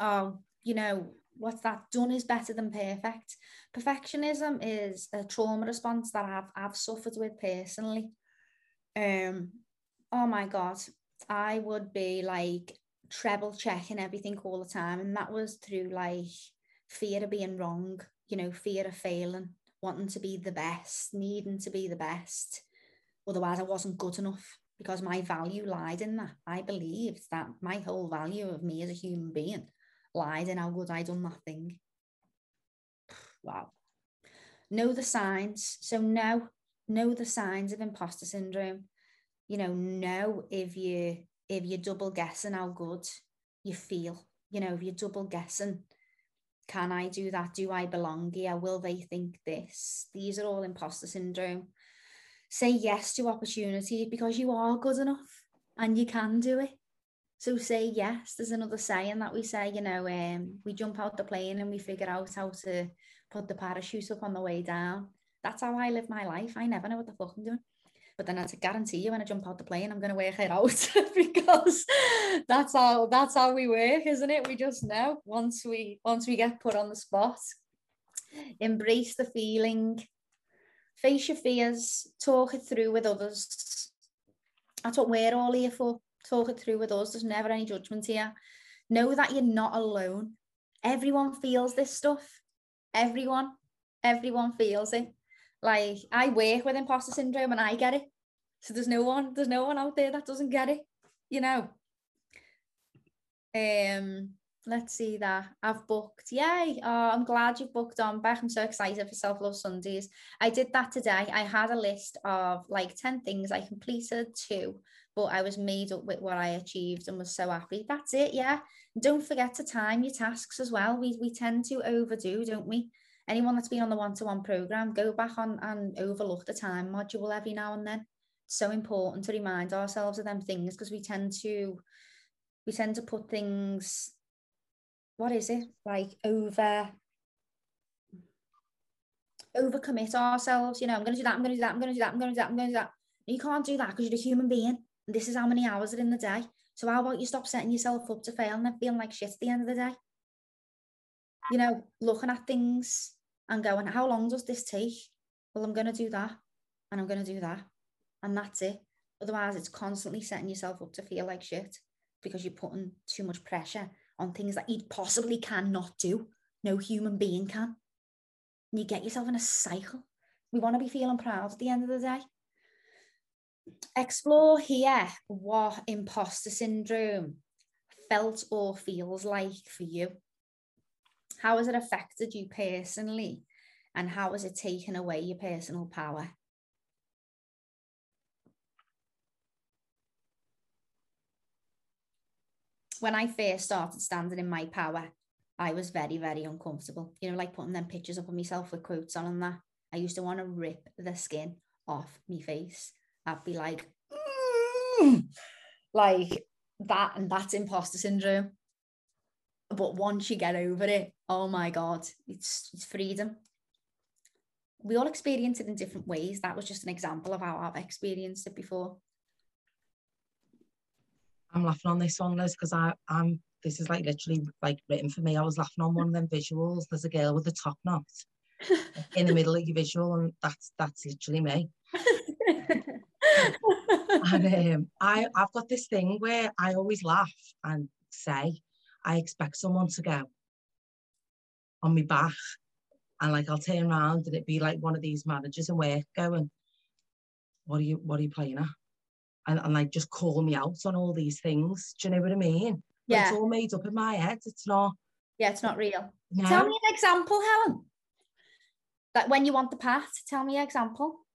Oh, you know, what's that? Done is better than perfect. Perfectionism is a trauma response that I've I've suffered with personally. Um, oh my god, I would be like treble checking everything all the time. And that was through like fear of being wrong, you know, fear of failing, wanting to be the best, needing to be the best. Otherwise, I wasn't good enough because my value lied in that. I believed that my whole value of me as a human being lied and how good I done that thing. Wow. Know the signs. So know, know the signs of imposter syndrome. You know know if you if you're double guessing how good you feel. You know if you're double guessing can i do that? Do i belong here? Will they think this? These are all imposter syndrome. Say yes to opportunity because you are good enough and you can do it so say yes there's another saying that we say you know um, we jump out the plane and we figure out how to put the parachute up on the way down that's how i live my life i never know what the fuck i'm doing but then I guarantee you when I jump out the plane, I'm going to work it out because that's how that's how we work, isn't it? We just know once we once we get put on the spot. Embrace the feeling, face your fears, talk it through with others. That's what we're all here for. Talk it through with us. There's never any judgment here. Know that you're not alone. Everyone feels this stuff. Everyone, everyone feels it. Like I work with imposter syndrome and I get it. So there's no one, there's no one out there that doesn't get it, you know. Um, let's see that I've booked. Yay! Oh, I'm glad you've booked on back. I'm so excited for Self Love Sundays. I did that today. I had a list of like 10 things I completed two, but I was made up with what I achieved and was so happy. That's it, yeah. Don't forget to time your tasks as well. We we tend to overdo, don't we? anyone that's been on the one-to-one program, go back on and overlook the time module every now and then. It's so important to remind ourselves of them things because we tend to we tend to put things what is it like over overcommit ourselves you know i'm going to do that i'm going to do that i'm going to do that i'm going to do that i'm going to do that you can't do that because you're a human being this is how many hours are in the day so how about you stop setting yourself up to fail and then feeling like shit at the end of the day you know looking at things and going, how long does this take? Well, I'm going to do that and I'm going to do that. And that's it. Otherwise, it's constantly setting yourself up to feel like shit because you're putting too much pressure on things that you possibly cannot do. No human being can. And you get yourself in a cycle. We want to be feeling proud at the end of the day. Explore here what imposter syndrome felt or feels like for you. How has it affected you personally? And how has it taken away your personal power? When I first started standing in my power, I was very, very uncomfortable. You know, like putting them pictures up of myself with quotes on and that. I used to want to rip the skin off my face. I'd be like, mm! like that, and that's imposter syndrome but once you get over it, oh my God, it's, it's freedom. We all experience it in different ways. That was just an example of how I've experienced it before. I'm laughing on this one, Liz, because I I'm this is like literally like written for me. I was laughing on one of them visuals. There's a girl with a top knot in the middle of your visual, and that's that's literally me. and um, I I've got this thing where I always laugh and say, I expect someone to go, on my back. And like I'll turn around and it'd be like one of these managers in work going, What are you what are you playing at? And, and like just call me out on all these things. Do you know what I mean? But Yeah. It's all made up in my head. It's not Yeah, it's not real. no. Tell me an example, Helen. Like when you want the path, tell me an example.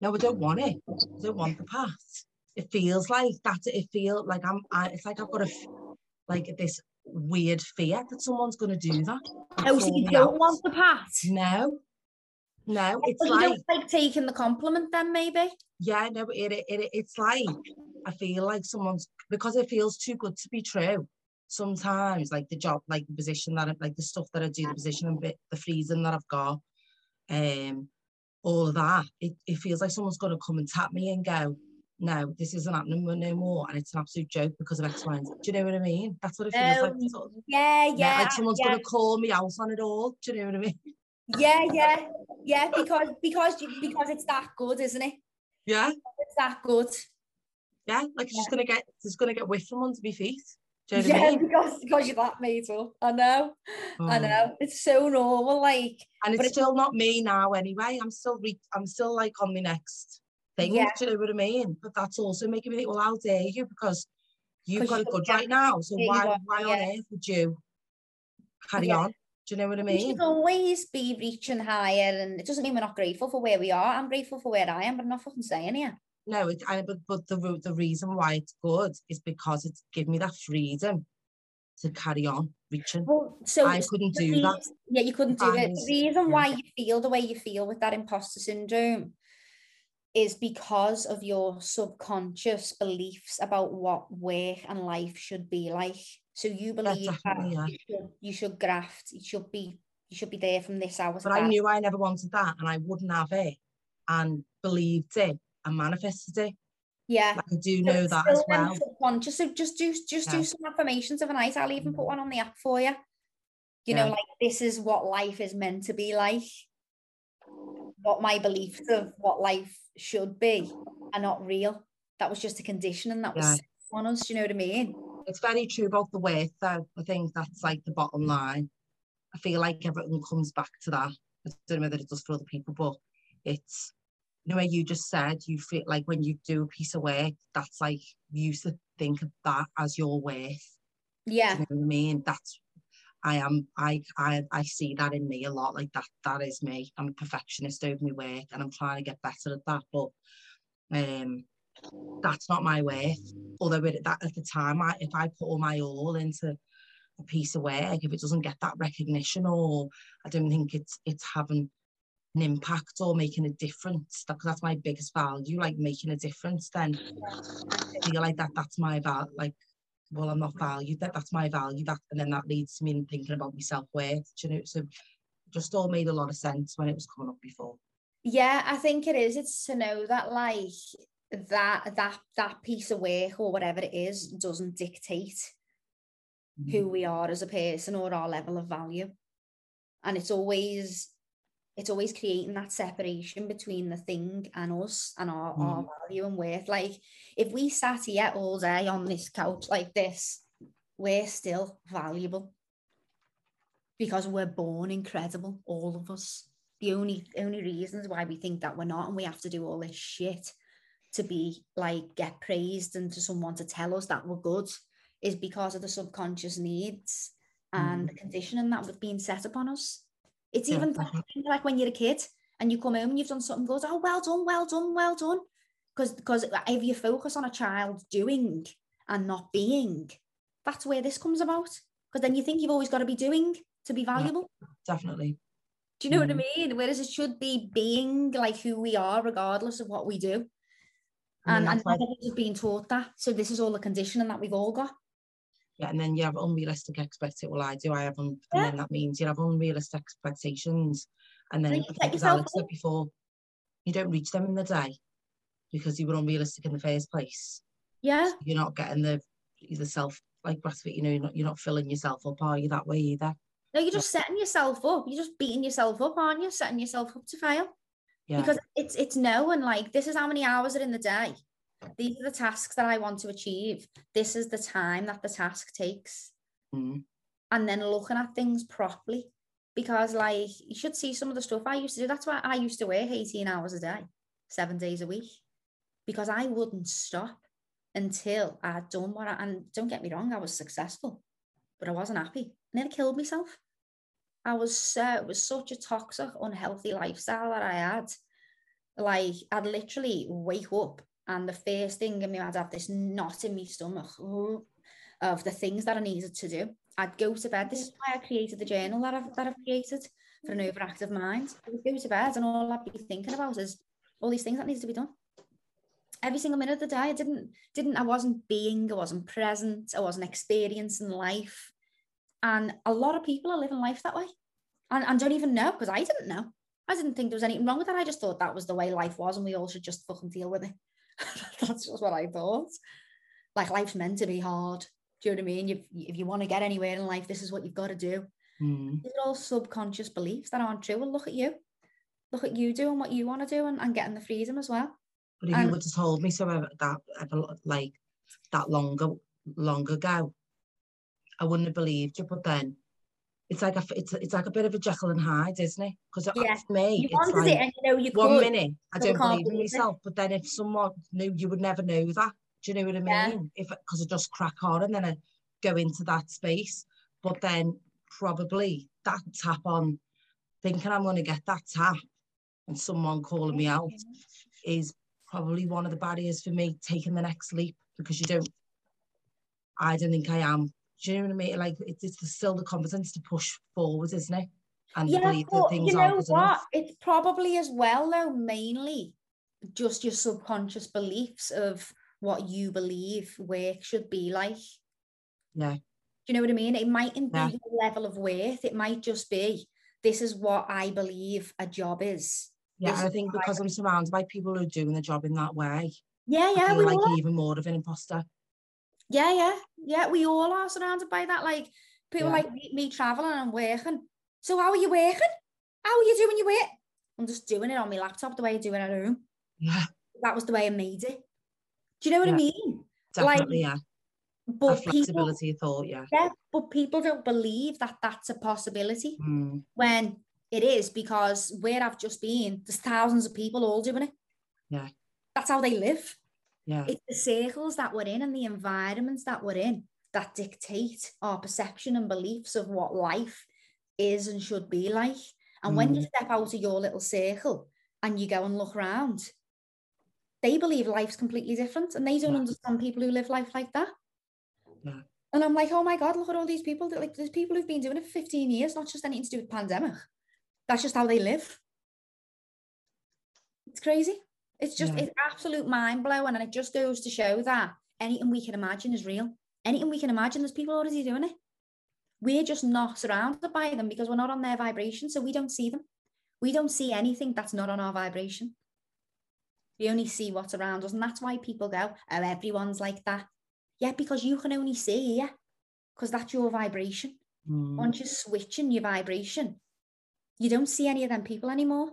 No, I don't want it. I don't want the past. It feels like that. It feels like I'm. I, it's like I've got a like this weird fear that someone's going to do that. Oh, so you don't out. want the pat? No, no. It's But you like like taking the compliment then, maybe? yeah, no. It, it, it it's like I feel like someone's because it feels too good to be true. Sometimes, like the job, like the position that I, like the stuff that I do, the position and bit, the freezing that I've got, um, all of that, it, it feels like someone's got to come and tap me and go, no, this isn't happening no more, and it's an absolute joke because of X, Y, and Z. Do you know what I mean? That's what it feels um, like. Sort of, yeah, yeah. Like someone's yeah. going to call me out on it all. Do you know what I mean? Yeah, yeah, yeah. Because because because it's that good, isn't it? Yeah, it's that good. Yeah, like it's yeah. just gonna get it's gonna get whiffed from under my feet. Do you know I Yeah, mean? because because you're that made up. I know, I Oh. know. It's so normal, like and it's it's- still not me now anyway. I'm still re- I'm still like on the next thing. Yeah. Do you know what I mean? But that's also making me think, well, how dare you? Because you've got it good right now. So why are, why on earth would you carry Yeah. on? Do you know what I we mean? should always be reaching higher, and it doesn't mean we're not grateful for where we are. I'm grateful for where I am, but I'm not fucking saying it. No, it, I, but but the the reason why it's good is because it's given me that freedom to carry on reaching. Well, so I couldn't do that. Yeah, you couldn't do it. The reason why you feel the way you feel with that imposter syndrome is because of your subconscious beliefs about what work and life should be like. So you believe that yeah. you, should, you should graft, you should be you should be there from this hour But I that. knew I never wanted that, and I wouldn't have it, and believed it and manifested it. yeah. Like I do know that as well. Subconscious. So just do just Yeah. do some affirmations overnight. I'll even put Mm. one on the app for you. You know, like this is what life is meant to be like. What my beliefs of what life should be are not real. That was just a condition and that was Yeah. on us. Do you know what I mean? It's very true about the worth, though. I think that's like the bottom line. I feel like everything comes back to that. I don't know whether it does for other people, but it's you know, where you just said you feel like when you do a piece of work, that's like you used to think of that as your worth. Yeah. You know I mean? That's I am I I I see that in me a lot. Like that that is me. I'm a perfectionist over my work and I'm trying to get better at that. But um that's not my worth. Although it, that at the time I if I put all my all into a piece of work, if it doesn't get that recognition or I don't think it's it's having an impact or making a difference, because that's my biggest value, like making a difference, then I feel like that that's my value like well, I'm not valued. That that's my value. That and then that leads to me in thinking about my self worth. You know, so just all made a lot of sense when it was coming up before. Yeah, I think it is. It's to know that like that that that piece of work or whatever it is doesn't dictate who mm-hmm. we are as a person or our level of value. And it's always it's always creating that separation between the thing and us and our, our mm. value and worth. Like if we sat here all day on this couch like this, we're still valuable because we're born incredible, all of us. The only only reasons why we think that we're not and we have to do all this shit to be like get praised and to someone to tell us that we're good is because of the subconscious needs and mm. the conditioning that was being set upon us. It's even definitely. like when you're a kid and you come home and you've done something good, oh well done, well done, well done. Because because if you focus on a child doing and not being, that's where this comes about. Because then you think you've always got to be doing to be valuable. Definitely. Do you know what I mm. mean? Whereas it should be being like who we are, regardless of what we do. And then and that's why- none of us have been taught that. So this is all the conditioning that we've all got. Yeah, and then you have unrealistic expectations. Well, I do. I have, un- Yeah. and then that means you have unrealistic expectations, and then you I set think as Alex said before, you don't reach them in the day because you were unrealistic in the first place. Yeah. You're not getting the the self like. You know, you're not you're not filling yourself up, are you that way either? No, you're just setting yourself up. You're just beating yourself up, aren't you? Setting yourself up to fail. Yeah. Because it's it's no and like this is how many hours are in the day. These are the tasks that I want to achieve. This is the time that the task takes. Mm. And then looking at things properly because like you should see some of the stuff I used to do. That's why I used to work 18 hours a day, seven days a week, because I wouldn't stop until I'd done what I, and don't get me wrong, I was successful, but I wasn't happy. I nearly killed myself. I was, uh, it was such a toxic, unhealthy lifestyle that I had. Like I'd literally wake up and the first thing in me, I'd have this knot in my stomach of the things that I needed to do. I'd go to bed. This is why I created the journal that I've, that I've created for an overactive mind. I would go to bed and all I'd be thinking about is all these things that needed to be done. Every single minute of the day, I didn't, didn't, I wasn't being, I wasn't present, I wasn't experiencing life. And a lot of people are living life that way and, and don't even know because I didn't know. I didn't think there was anything wrong with that. I just thought that was the way life was and we all should just fucking deal with it. That's just what I thought. Like life's meant to be hard. Do you know what I mean? You, if you want to get anywhere in life, this is what you've got to do. Mm. These are all subconscious beliefs that aren't true. Well, look at you. Look at you doing what you want to do and, and getting the freedom as well. But if And- you would have told me so ever, that ever, like that longer, long ago, I wouldn't have believed you. But then it's like a it's it's like a bit of a Jekyll and Hyde, isn't it? Because Yeah. for me, You it's like it and you know you one minute I don't believe in it. myself, but then if someone knew, you would never know that. Do you know what I Yeah. mean? If because I just crack on and then I go into that space, but then probably that tap on, thinking I'm going to get that tap, and someone calling me out mm-hmm. is probably one of the barriers for me taking the next leap because you don't. I don't think I am. Do you know what I mean? Like it's, it's still the confidence to push forward, isn't it? And Yeah, believe that things you aren't know good what? enough. It's probably as well, though, mainly just your subconscious beliefs of what you believe work should be like. Yeah. Do you know what I mean? It mightn't be Yeah. the level of worth. It might just be this is what I believe a job is. Yeah, This I think because I'm surrounded by people who are doing the job in that way, Yeah, yeah. I feel like are. even more of an imposter. Yeah, yeah, yeah. We all are surrounded by that. Like people Yeah. like me, me traveling and working. So how are you working? How are you doing your work? I'm just doing it on my laptop the way I do it at home. Yeah, That was the way I made it. Do you know what I Yeah. mean? Like, definitely. yeah, But people, flexibility of thought. Yeah. yeah, but people don't believe that that's a possibility Mm, when it is because where I've just been, there's thousands of people all doing it. Yeah. That's how they live. Yeah. It's the circles that we're in and the environments that we're in that dictate our perception and beliefs of what life is and should be like. And when you Mm. step out of your little circle and you go and look around, they believe life's completely different and they don't Yeah. understand people who live life like that. Yeah. And I'm like, oh my God, look at all these people. That, like, there's people who've been doing it for 15 years, not just anything to do with pandemic. That's just how they live. It's crazy. It's just, Yeah. it's absolute mind blowing. And it just goes to show that anything we can imagine is real. Anything we can imagine, there's people already doing it. We're just not surrounded by them because we're not on their vibration. So we don't see them. We don't see anything that's not on our vibration. We only see what's around us. And that's why people go, oh, everyone's like that. Yeah, because you can only see yeah, because that's your vibration. Mm, Once you're switching your vibration, you don't see any of them people anymore.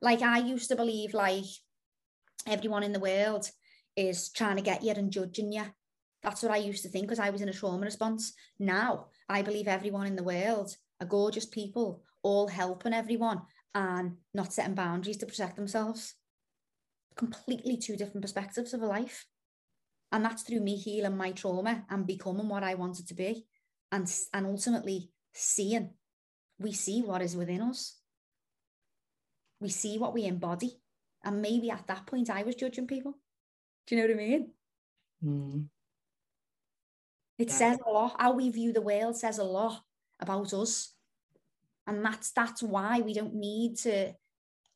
Like I used to believe like everyone in the world is trying to get you and judging you. That's what I used to think because I was in a trauma response. Now I believe everyone in the world are gorgeous people, all helping everyone and not setting boundaries to protect themselves. Completely two different perspectives of a life. And that's through me healing my trauma and becoming what I wanted to be and, and ultimately seeing. We see what is within us. We see what we embody. And maybe at that point I was judging people. Do you know what I mean? mm, It Yeah. says a lot. How we view the world says a lot about us. And that's that's why we don't need to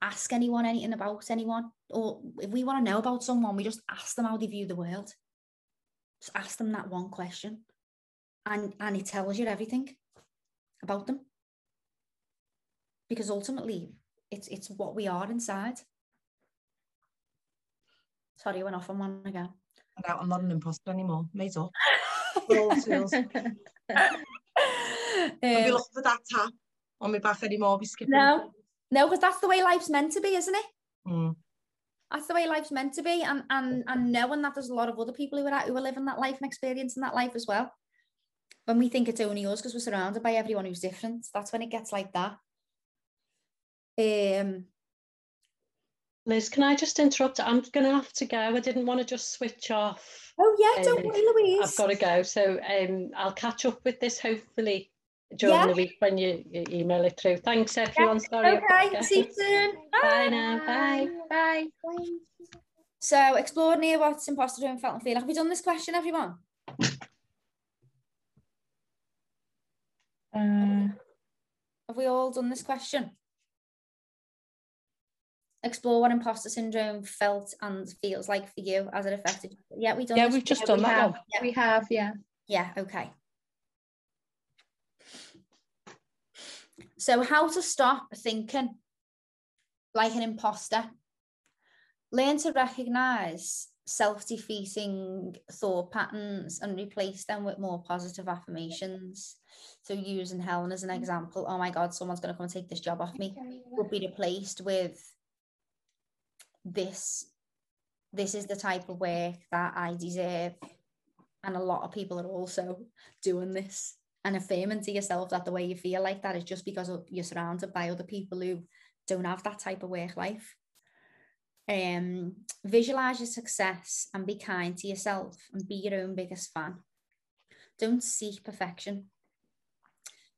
ask anyone anything about anyone. Or if we want to know about someone, we just ask them how they view the world. Just ask them that one question. And and it tells you everything about them. Because ultimately it's it's what we are inside. Sorry, I went off on one again. No, I'm not an imposter anymore. Made up. All tools. I'd be looking for that tap on my back anymore. Be skipping. No, no, because that's the way life's meant to be, isn't it? Mm. That's the way life's meant to be, and and and knowing that there's a lot of other people who are who are living that life and experiencing that life as well. When we think it's only us because we're surrounded by everyone who's different, that's when it gets like that. Um, Liz, can I just interrupt? I'm going to have to go. I didn't want to just switch off. oh yeah, don't Um, worry, Louise. I've got to go. So um, I'll catch up with this hopefully during Yeah. the week when you, you email it through. Thanks, everyone. Sorry. I've got to Okay, see you soon. Bye now. Bye. Bye. So, explore near what's imposter syndrome felt and feel. Have we done this question, everyone? Uh, Have we all done this question? Explore what imposter syndrome felt and feels like for you as it affected you. Yeah, we done Yeah, this we've just Yeah, done we that have. one. Yeah. We have, yeah. Yeah, okay. So, how to stop thinking like an imposter? Learn to recognize self defeating thought patterns and replace them with more positive affirmations. So, using Helen as an mm. example, oh my God, someone's going to come and take this job off me, would be replaced with this. This is the type of work that I deserve and a lot of people are also doing this and affirming to yourself that the way you feel like that is just because you're surrounded by other people who don't have that type of work life. Um, visualize your success and be kind to yourself and be your own biggest fan. Don't seek perfection.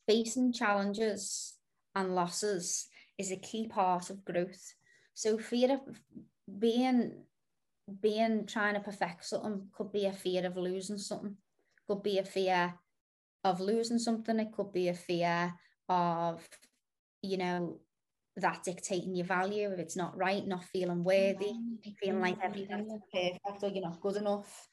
Facing challenges and losses is a key part of growth. So fear of being being trying to perfect something could be a fear of losing something, could be a fear of losing something, it could be a fear of, you know, that dictating your value if it's not right, not feeling worthy, feeling like everything's perfect or you're not good enough.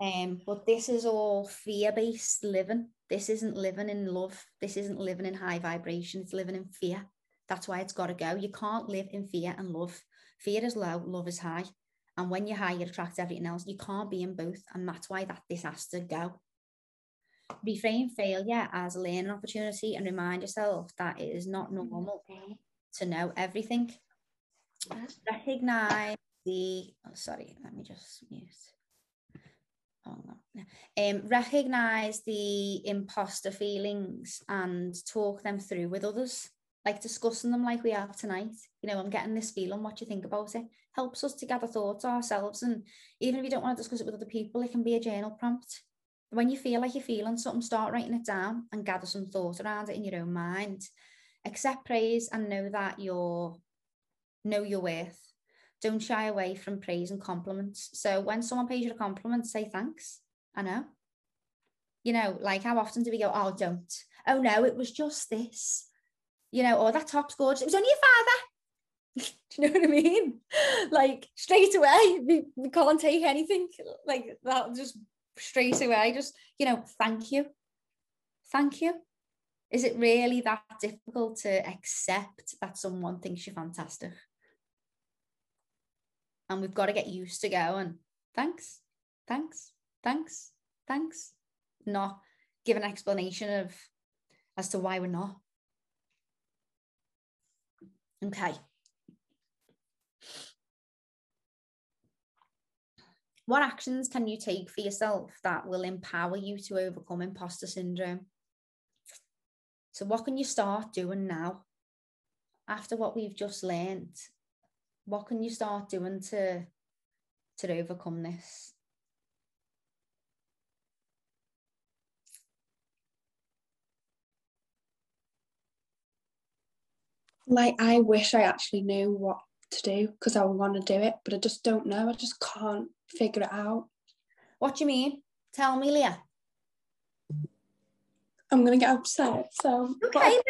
Um, but this is all fear-based living. This isn't living in love. This isn't living in high vibration. It's living in fear. That's why it's got to go. You can't live in fear and love. Fear is low, love is high. And when you're high, you attract everything else. You can't be in both. And that's why that this has to go. Reframe failure as a learning opportunity and remind yourself that it is not normal to know everything. Recognize the, oh, sorry, let me just mute. Um, recognize the imposter feelings and talk them through with others, like discussing them like we have tonight. You know, I'm getting this feeling, what you think about it? Helps us to gather thoughts ourselves. And even if you don't want to discuss it with other people, it can be a journal prompt. When you feel like you're feeling something, start writing it down and gather some thought around it in your own mind. Accept praise and know that you're know your worth. Don't shy away from praise and compliments. So when someone pays you a compliment, say thanks. I know. You know, like how often do we go, oh, don't. Oh no, it was just this. You know, oh, or that top's gorgeous. It was only your father. do you know what I mean? Like straight away, we, we can't take anything like that. Just straight away, just you know, thank you, thank you. Is it really that difficult to accept that someone thinks you're fantastic? And we've got to get used to going, thanks, thanks, thanks, thanks. Not give an explanation of as to why we're not. Okay. What actions can you take for yourself that will empower you to overcome imposter syndrome? So, what can you start doing now? After what we've just learned, what can you start doing to, to overcome this? Like, I wish I actually knew what to do because I want to do it, but I just don't know. I just can't figure it out. What do you mean? Tell me, Leah. I'm going to get upset. So, Okay,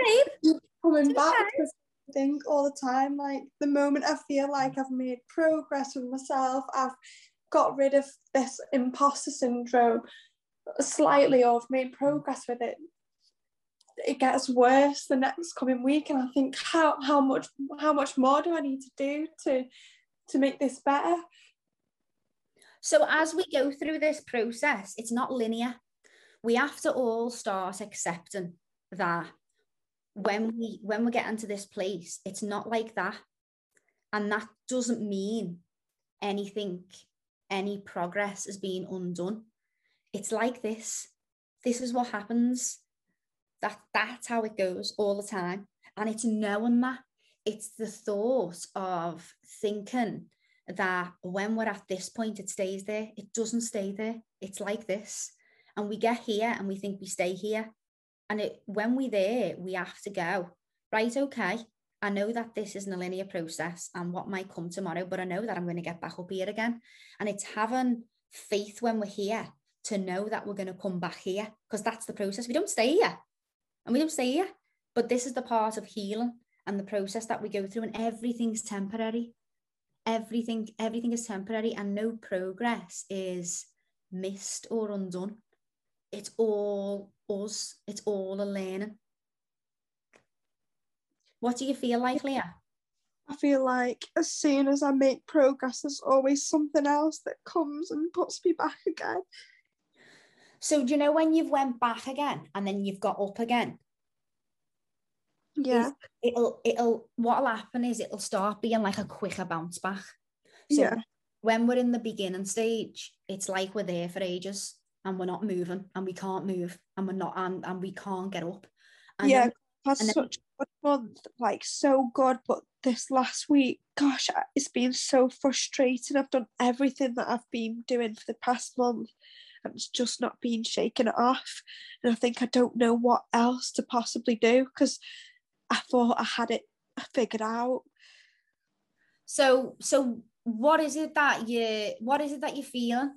babe. coming back because I think all the time, like the moment I feel like I've made progress with myself, I've got rid of this imposter syndrome slightly, or I've made progress with it. It gets worse the next coming week, and I think how how much how much more do I need to do to to make this better? So as we go through this process, it's not linear. We have to all start accepting that when we when we get into this place, it's not like that. And that doesn't mean anything, any progress is being undone. It's like this. this is what happens. That that's how it goes all the time. And it's knowing that. It's the thought of thinking that when we're at this point, it stays there. It doesn't stay there. It's like this. And we get here and we think we stay here. And it, when we're there, we have to go, right, okay, I know that this isn't a linear process and what might come tomorrow, but I know that I'm going to get back up here again. And it's having faith when we're here to know that we're going to come back here because that's the process. We don't stay here and we don't stay here, but this is the part of healing and the process that we go through, and everything's temporary. Everything, everything is temporary, and no progress is missed or undone. It's all us, it's all a learning. What do you feel like, Leah? I feel like as soon as I make progress, there's always something else that comes and puts me back again. So do you know when you've went back again and then you've got up again? Yeah. It'll it'll what'll happen is it'll start being like a quicker bounce back. So Yeah. when we're in the beginning stage, it's like we're there for ages and we're not moving and we can't move and we're not and, and we can't get up. And yeah, then- then- such a good month, like so good. But this last week, gosh, it's been so frustrating. I've done everything that I've been doing for the past month, and it's just not being shaken off. And I think I don't know what else to possibly do because I thought I had it figured out. So so what is it that you what is it that you feel?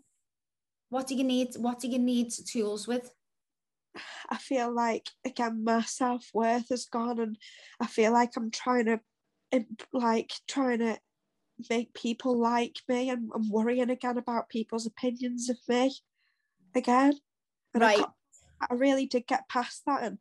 What do you need? What do you need tools with? I feel like again my self worth has gone, and I feel like I'm trying to, like trying to make people like me, and I'm worrying again about people's opinions of me, again. And I, Right. got- I really did get past that, and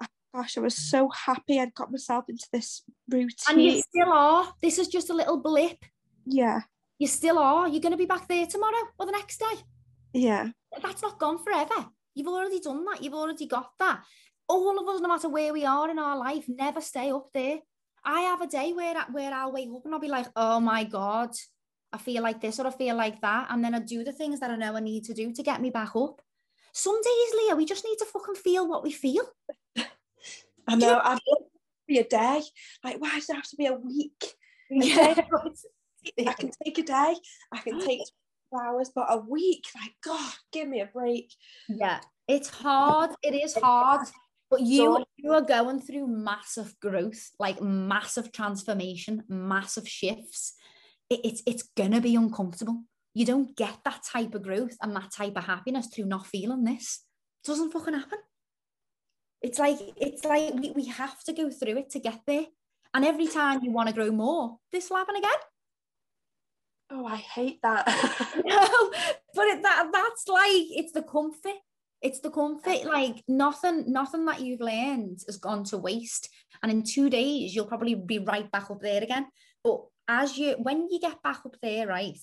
I, gosh, I was so happy I'd got myself into this routine. And you still are. This is just a little blip. Yeah, You still are. You're going to be back there tomorrow or the next day. yeah, That's not gone forever. You've already done that. You've already got that. All of us, no matter where we are in our life, never stay up there. I have a day where I- where I'll wake up and I'll be like, oh my god, I feel like this or I feel like that, and then I do the things that I know I need to do to get me back up. Some days, Leah, we just need to fucking feel what we feel. I know. I'd love it to be a day. Like, why does it have to be a week? A day, I can take a day. I can take two hours, but a week, like, God, give me a break. Yeah, it's hard. It is hard. But you you are going through massive growth, like massive transformation, massive shifts. It, it's it's gonna be uncomfortable. You don't get that type of growth and that type of happiness through not feeling this. It doesn't fucking happen. It's like it's like we, we have to go through it to get there. And every time you want to grow more, this will happen again. Oh, I hate that. no, but it, that that's like it's the comfort. It's the comfort. Like nothing, nothing that you've learned has gone to waste. And in two days, you'll probably be right back up there again. But as you, when you get back up there, right,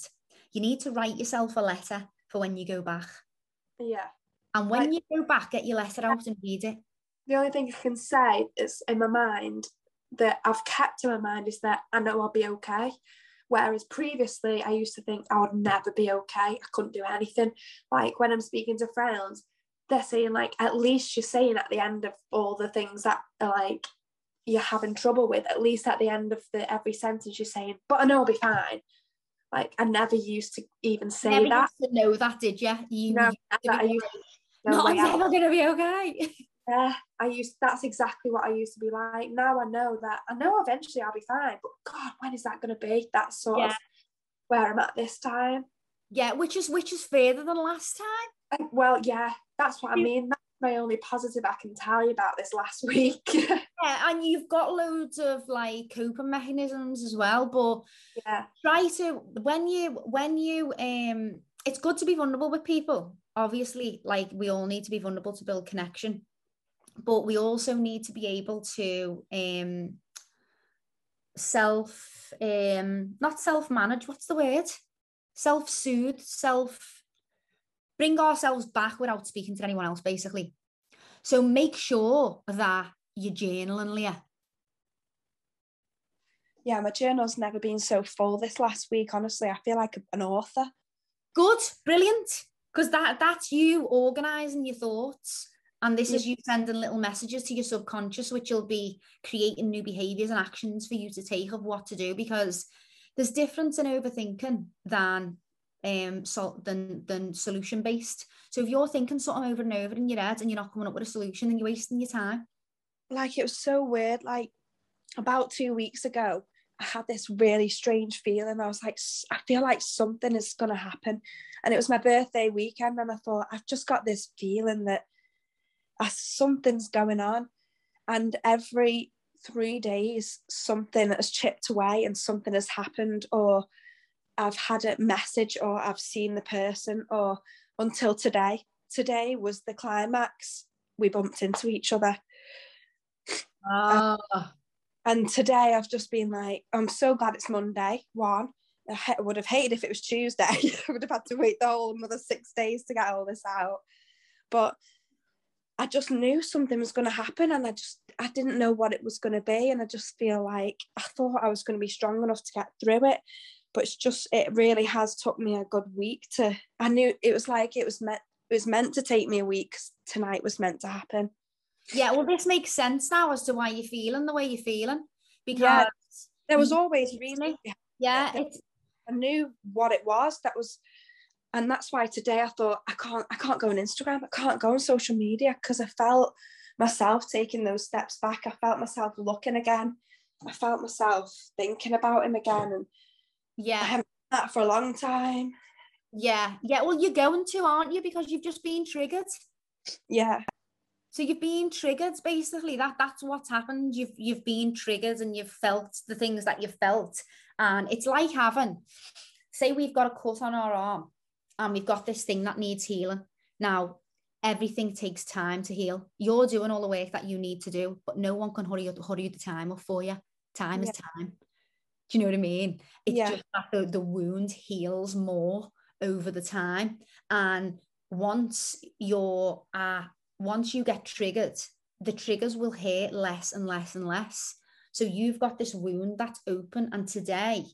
you need to write yourself a letter for when you go back. yeah. And when Like- you go back, get your letter out and read it. The only thing I can say is in my mind that I've kept in my mind is that I know I'll be okay. Whereas previously, I used to think I would never be okay. I couldn't do anything. Like when I'm speaking to friends, they're saying like, at least you're saying at the end of all the things that are like you're having trouble with. At least at the end of the every sentence, you're saying, "But I know I'll be fine." Like I never used to even say Never that. used to know that, did you? You, No, used I used- No "No, way I'm out." never gonna be okay. Yeah, I used that's exactly what I used to be like. Now I know that I know eventually I'll be fine, but God, when is that going to be? That's sort of where I'm at this time. yeah, which is which is further than last time. Well, yeah, that's what I mean. That's my only positive I can tell you about this last week. Yeah, and you've got loads of like coping mechanisms as well, but yeah, try to when you when you um it's good to be vulnerable with people. Obviously, like we all need to be vulnerable to build connection, but we also need to be able to um self um not self-manage, what's the word? Self-soothe, self bring ourselves back without speaking to anyone else, basically. So make sure that you're journaling, Leah. yeah, my journal's never been so full this last week. Honestly, I feel like an author. Good, brilliant. Because that that's you organizing your thoughts. And this is you sending little messages to your subconscious, which will be creating new behaviors and actions for you to take of what to do. Because there's difference in overthinking than um so than than solution based. So if you're thinking something over and over in your head and you're not coming up with a solution, then you're wasting your time. Like it was so weird. Like about two weeks ago, I had this really strange feeling. I was like, I feel like something is going to happen. And it was my birthday weekend. And I thought, I've just got this feeling that uh, something's going on. And every three days, something has chipped away and something has happened, or I've had a message, or I've seen the person, or until today. Today was the climax. We bumped into each other. Ah, And today I've just been like, I'm so glad it's Monday. One, I ha- would have hated if it was Tuesday. I would have had to wait the whole another six days to get all this out. But I just knew something was going to happen, and I just I didn't know what it was going to be, and I just feel like I thought I was going to be strong enough to get through it, but it's just it really has took me a good week to. I knew it was like it was meant it was meant to take me a week. Tonight was meant to happen. Yeah, well, this makes sense now as to why you're feeling the way you're feeling. Because Yeah, There was always. Really? yeah, it's I knew what it was. That was, and that's why today I thought I can't, I can't go on Instagram. I can't go on social media because I felt myself taking those steps back. I felt myself looking again. I felt myself thinking about him again, and yeah, I haven't done that for a long time. yeah, yeah. Well, you're going to, aren't you? Because you've just been triggered. Yeah, So you've been triggered, basically. That that's what's happened. You've you've been triggered and you've felt the things that you've felt. And it's like having, say we've got a cut on our arm and we've got this thing that needs healing. Now, everything takes time to heal. You're doing all the work that you need to do, but no one can hurry hurry the time up for you. Time is time. Do you know what I mean? It's Yeah. just that the, the wound heals more over the time. And once you're uh, once you get triggered, the triggers will hurt less and less and less. So you've got this wound that's open, and today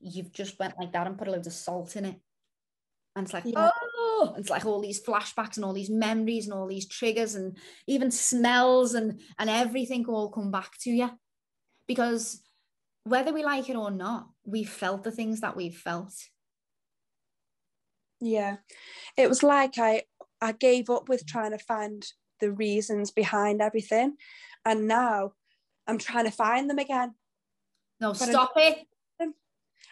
you've just went like that and put a load of salt in it. And it's like, Yeah. oh, it's like all these flashbacks and all these memories and all these triggers and even smells and and everything all come back to you. Because whether we like it or not, we've felt the things that we've felt. yeah. It was like I, I gave up with trying to find the reasons behind everything, and now I'm trying to find them again. No, But stop it.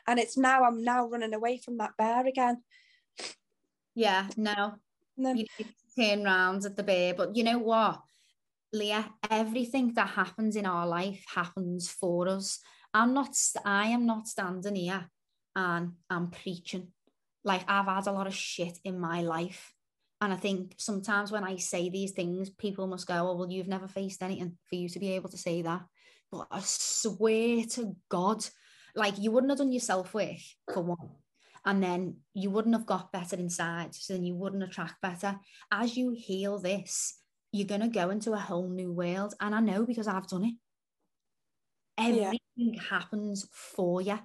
and it's now I'm now running away from that bear again. Yeah, no. Then you need to turn round at the bear. But you know what, Leah? Everything that happens in our life happens for us. I'm not. I am not standing here and I'm preaching. Like I've had a lot of shit in my life, and I think sometimes when I say these things, people must go, "Oh, well, you've never faced anything for you to be able to say that." But I swear to God, like you wouldn't have done your self work for one and then you wouldn't have got better inside so then you wouldn't attract better as you heal this you're going to go into a whole new world and i know because i've done it Yeah. everything happens for you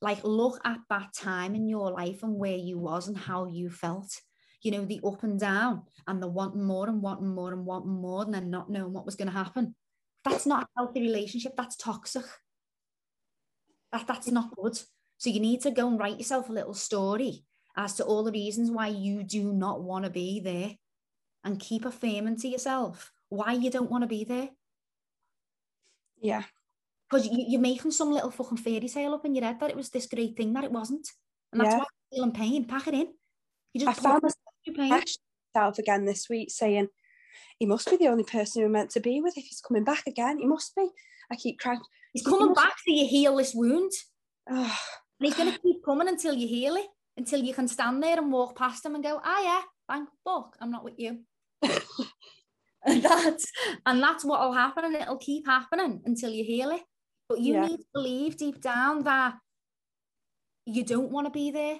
like look at that time in your life and where you was and how you felt you know the up and down and the wanting more and wanting more and wanting more and then not knowing what was going to happen that's not a healthy relationship that's toxic that, that's not good so you need to go and write yourself a little story as to all the reasons why you do not want to be there and keep affirming to yourself why you don't want to be there. yeah, Because you, you're making some little fucking fairy tale up in your head that it was this great thing that it wasn't. And that's Yeah. why you're feeling pain. Pack it in. You I just found put your pain. myself myself again this week saying he must be the only person we're meant to be with if he's coming back again. He must be. I keep crying. He's coming must- back so you heal this wound. Oh, And he's going to keep coming until you heal it, until you can stand there and walk past him and go, ah, yeah, thank fuck, I'm not with you. and that's and that's what'll happen, and it'll keep happening until you heal it. But you Yeah. need to believe deep down that you don't want to be there.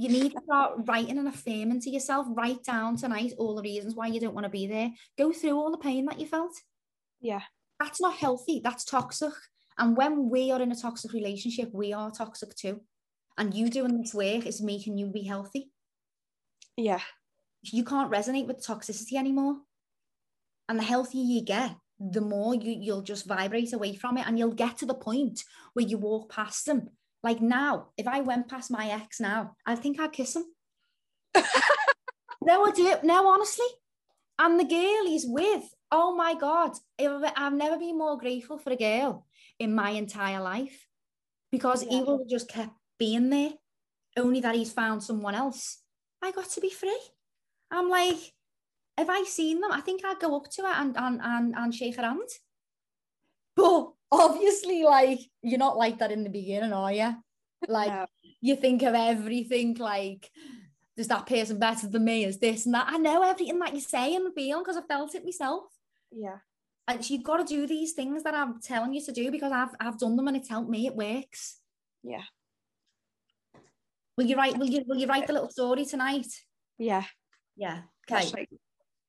You need to start writing and affirming to yourself. Write down tonight all the reasons why you don't want to be there. Go through all the pain that you felt. yeah, That's not healthy. That's toxic. And when we are in a toxic relationship, we are toxic too. And you doing this work is making you be healthy. Yeah. You can't resonate with toxicity anymore. And the healthier you get, the more you, you'll just vibrate away from it. And you'll get to the point where you walk past them. Like now, if I went past my ex now, I think I'd kiss him. no, I do. No, honestly. And the girl he's with, oh my God, I've never been more grateful for a girl in my entire life because he Yeah. will have just kept being there, only that he's found someone else. I got to be free. I'm like, if I seen them, I think I'd go up to her and and and, and shake her hand. But obviously, like, you're not like that in the beginning, are you? Like, No. you think of everything like, is that person better than me? Is this and that? I know everything that you say and feel because I felt it myself. Yeah. And you've got to do these things that I'm telling you to do because I've I've done them and it's helped me. It works. Yeah. Will you write? Will you will you write the little story tonight? Yeah. Yeah. Okay.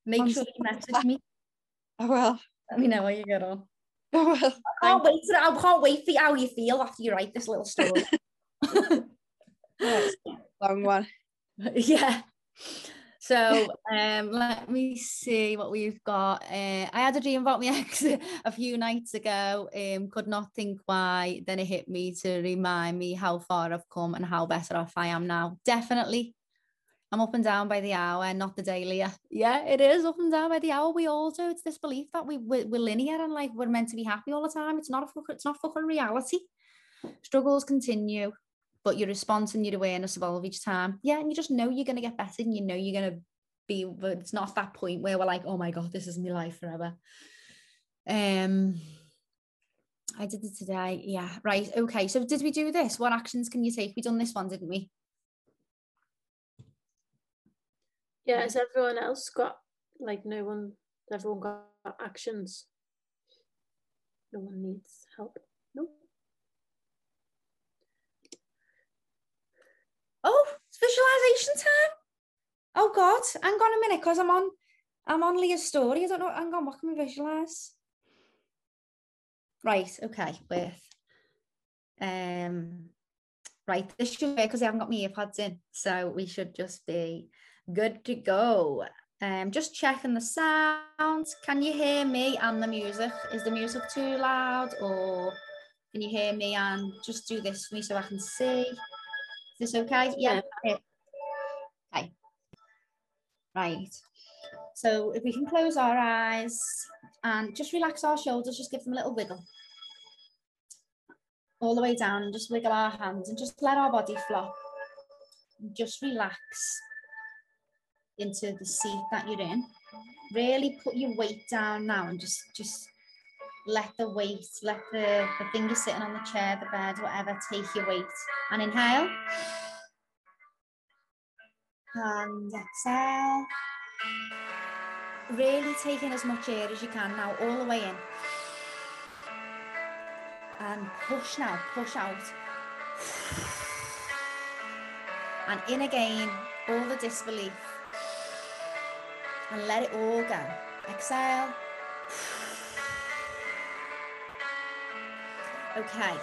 Make I'm sure you message me. I will. Let me know how you get on. I will. I can't wait. To, I can't wait for how you feel after you write this little story. Long one. yeah. So um, let me see what we've got. Uh, I had a dream about my ex a few nights ago. Um, could not think why. Then it hit me to remind me how far I've come and how better off I am now. Definitely. I'm up and down by the hour, not the daily. Yeah, it is up and down by the hour. We all do. It's this belief that we we're, we're linear and like we're meant to be happy all the time. It's not a it's not fucking reality. Struggles continue, but your response and your awareness evolve each time. Yeah, and you just know you're gonna get better, and you know you're gonna be. But it's not that point where we're like, oh my god, this is my life forever. Um, I did it today. Yeah, right. Okay. So did we do this? What actions can you take? We done this one, didn't we? Yeah, has everyone else got like no one? Everyone got actions. No one needs help. No. Oh, it's visualization time. Oh God, hang on a minute, because I'm on I'm on Leah's story. I don't know. Hang on, what can we visualize? Right, okay, with um right, this should work because I haven't got my earpods in. So we should just be good to go. Um just checking the sounds. Can you hear me and the music? Is the music too loud or can you hear me and just do this for me so I can see? Is this okay? Yeah. Okay. Right. So if we can close our eyes and just relax our shoulders, just give them a little wiggle. All the way down and just wiggle our hands and just let our body flop. Just relax into the seat that you're in. Really put your weight down now and just just let the weight, let the, the thing you're sitting on the chair, the bed, whatever, take your weight. And inhale. And exhale. Really take in as much air as you can now, all the way in. And push now, push out. And in again, all the disbelief. And let it all go. Exhale. Okay,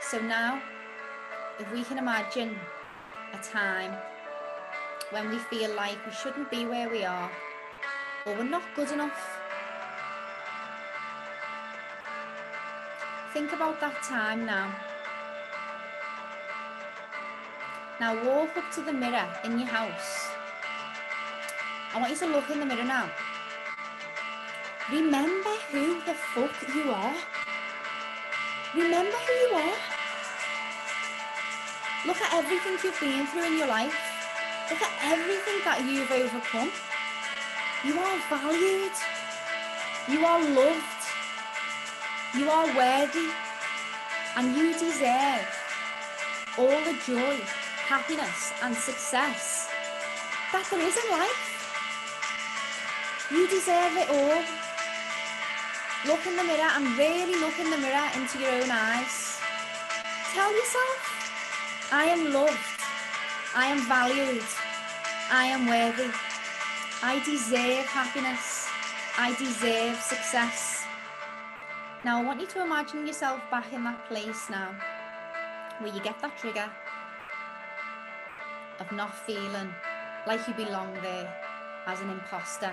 so now if we can imagine a time when we feel like we shouldn't be where we are or we're not good enough. Think about that time now. Now walk up to the mirror in your house. I want you to look in the mirror now. Remember who the fuck you are. Remember who you are. Look at everything you've been through in your life. Look at everything that you've overcome. You are valued. You are loved. You are worthy. And you deserve all the joy, happiness, and success that there is in life. You deserve it all. Look in the mirror and really look in the mirror into your own eyes. Tell yourself, I am loved. I am valued. I am worthy. I deserve happiness. I deserve success. Now, I want you to imagine yourself back in that place now where you get that trigger of not feeling like you belong there as an imposter.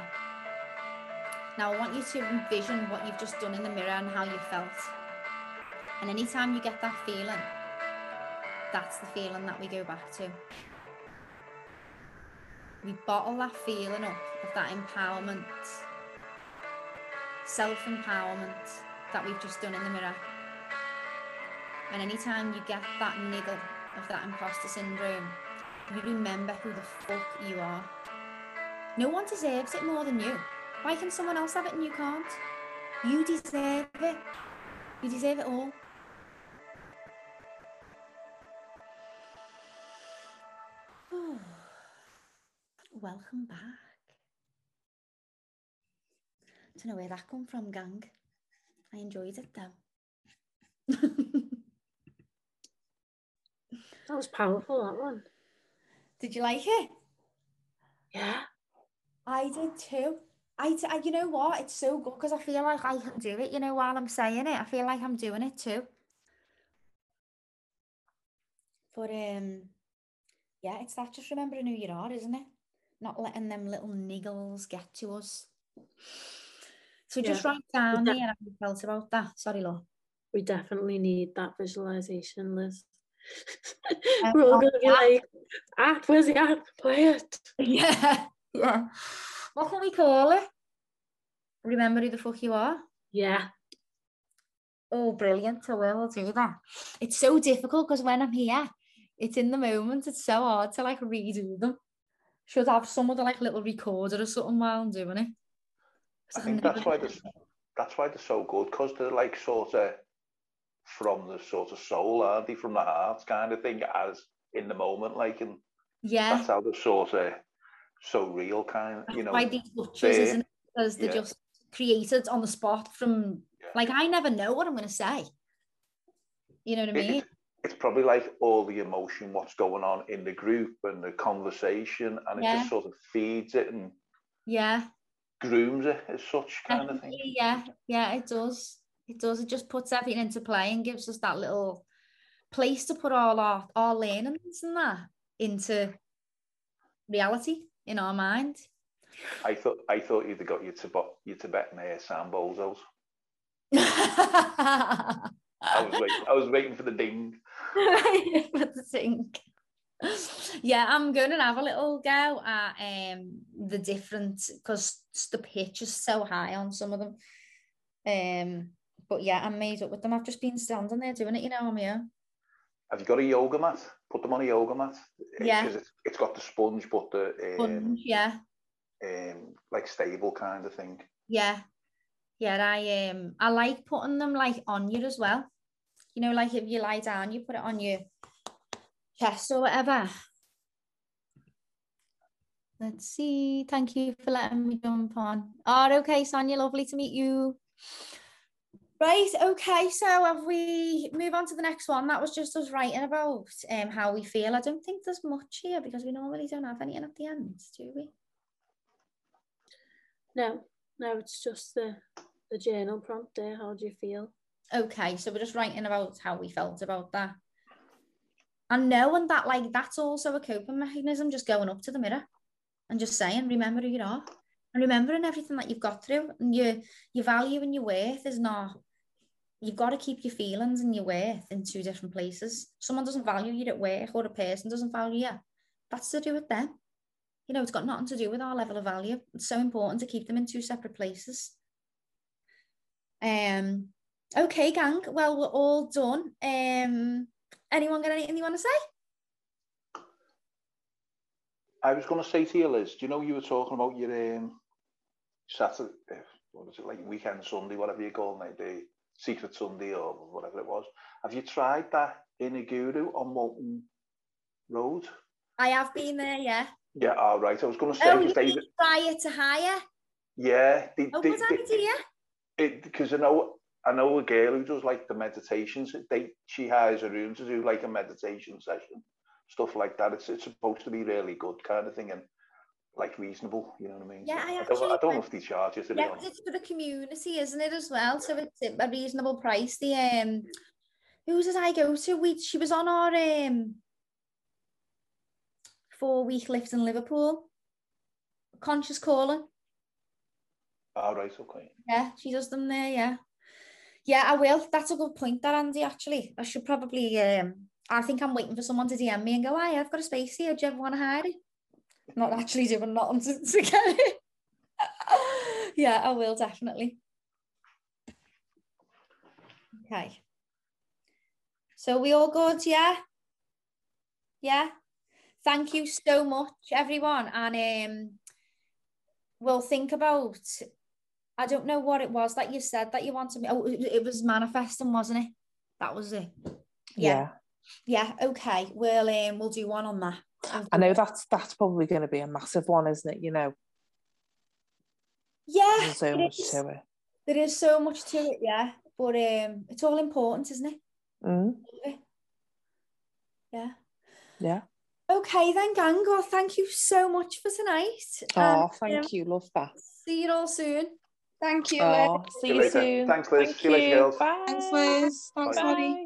Now, I want you to envision what you've just done in the mirror and how you felt. And anytime you get that feeling, that's the feeling that we go back to. We bottle that feeling up of that empowerment, self empowerment that we've just done in the mirror. And anytime you get that niggle of that imposter syndrome, you remember who the fuck you are. No one deserves it more than you. Why can someone else have it and you can't? You deserve it. You deserve it all. Oh, Welcome back. Don't know where that come from, gang. I enjoyed it though. That was powerful, that one. Did you like it? Yeah. I did too. I, I you know what? It's so good because I feel like I can do it. You know, while I'm saying it, I feel like I'm doing it too. But um, yeah, it's that just remembering who you are, isn't it? Not letting them little niggles get to us. So just Yeah. write down there how you felt about that. Sorry, Law. We definitely need that visualization, Liz. Um, We're all going to be like, app, where's the app? Play it. Yeah, yeah. What can we call it? Remember who the fuck you are? Yeah. Oh, brilliant. I will do that. It's so difficult because when I'm here, it's in the moment. It's so hard to like redo them. Should have some other like little recorder or something while I'm doing it. I think that's why done they're, that's why they're so good because they're like sort of from the sort of soul, aren't they? From the heart kind of thing, as in the moment, like, and Yeah. that's how they're sort of so real, kind. You know, by these there. isn't it? Because they're Yeah. just created on the spot from like I never know what I'm gonna say. You know what I mean? it- it's probably like all the emotion, what's going on in the group and the conversation, and it Yeah. just sort of feeds it and Yeah. grooms it as such kind of thing. Yeah, yeah, it does. It does. It just puts everything into play and gives us that little place to put all our our learnings and that into reality in our mind. I thought I thought you'd have got your Tibet, your Tibetan hair sambozos. I was waiting. I was waiting for the ding. But the sink. Yeah, I'm going to have a little go at um the different because the pitch is so high on some of them. Um, but yeah, I'm made up with them. I've just been standing there doing it, you know, my own. Have you got a yoga mat? Put them on a yoga mat. Yeah. Because it's, it's got the sponge, but the um, Sponge, yeah. um, like stable kind of thing. Yeah. Yeah, I um I like putting them like on you as well. You know, like if you lie down, you put it on your chest or whatever. Let's see. Thank you for letting me jump on. Oh, okay, Sonia, lovely to meet you. Right, okay, so have we move on to the next one? That was just us writing about um how we feel. I don't think there's much here because we normally don't have anything at the end, do we? No, no, it's just the the journal prompt there. How do you feel? Okay, so we're just writing about how we felt about that. And knowing that, like, that's also a coping mechanism, just going up to the mirror and just saying, remember who you are. And remembering everything that you've got through. And your your value and your worth is not, you've got to keep your feelings and your worth in two different places. Someone doesn't value you at work or a person doesn't value you. That's to do with them. You know, it's got nothing to do with our level of value. It's so important to keep them in two separate places. Um, okay, gang. Well, we're all done. Um, anyone got anything you want to say? I was going to say to you, Liz, do you know you were talking about your um, Saturday, what was it, like weekend Sunday, whatever you call it, the Secret Sunday or whatever it was. Have you tried that in a guru on Walton Road? I have been there, yeah. Yeah, all right. I was going to say, Oh, you they, it to hire? yeah, they, Oh, they, good they- idea. it because I know I know a girl who does like the meditations. They she hires a room to do like a meditation session, stuff like that. It's it's supposed to be really good kind of thing and like reasonable. You know what I mean? Yeah, I don't, I don't know if they charge you to be Yeah, it's for the community, isn't it, as well? So it's a reasonable price. The um, who did I go to? We she was on our um four week lift in Liverpool. Conscious calling. All right, okay. Yeah, she does them there, yeah. Yeah, I will. That's a good point, that Andy, actually. I should probably um I think I'm waiting for someone to DM me and go, Hi, I've got a space here. Do you ever want to hire it? Not actually doing nothing to, to get it. yeah, I will definitely. Okay. So we all good, yeah? Yeah. Thank you so much, everyone. And um we'll think about I don't know what it was that you said that you wanted me. Oh, it was manifesting, wasn't it? That was it. Yeah. Yeah, okay. We'll um we'll do one on that. I know that's that's probably going to be a massive one, isn't it? You know, Yeah, there's so much is. to it. there is so much to it, yeah. But um it's all important, isn't it? Mm, Yeah. yeah. Okay then, gang. Well, thank you so much for tonight. Oh, um, thank you. Love that. See you all soon. Thank you. Oh, see See you you later. soon. Thanks, Liz. Thank See you later, girls. Bye. Thanks, Liz. Thanks, Bye. Maddie. Bye.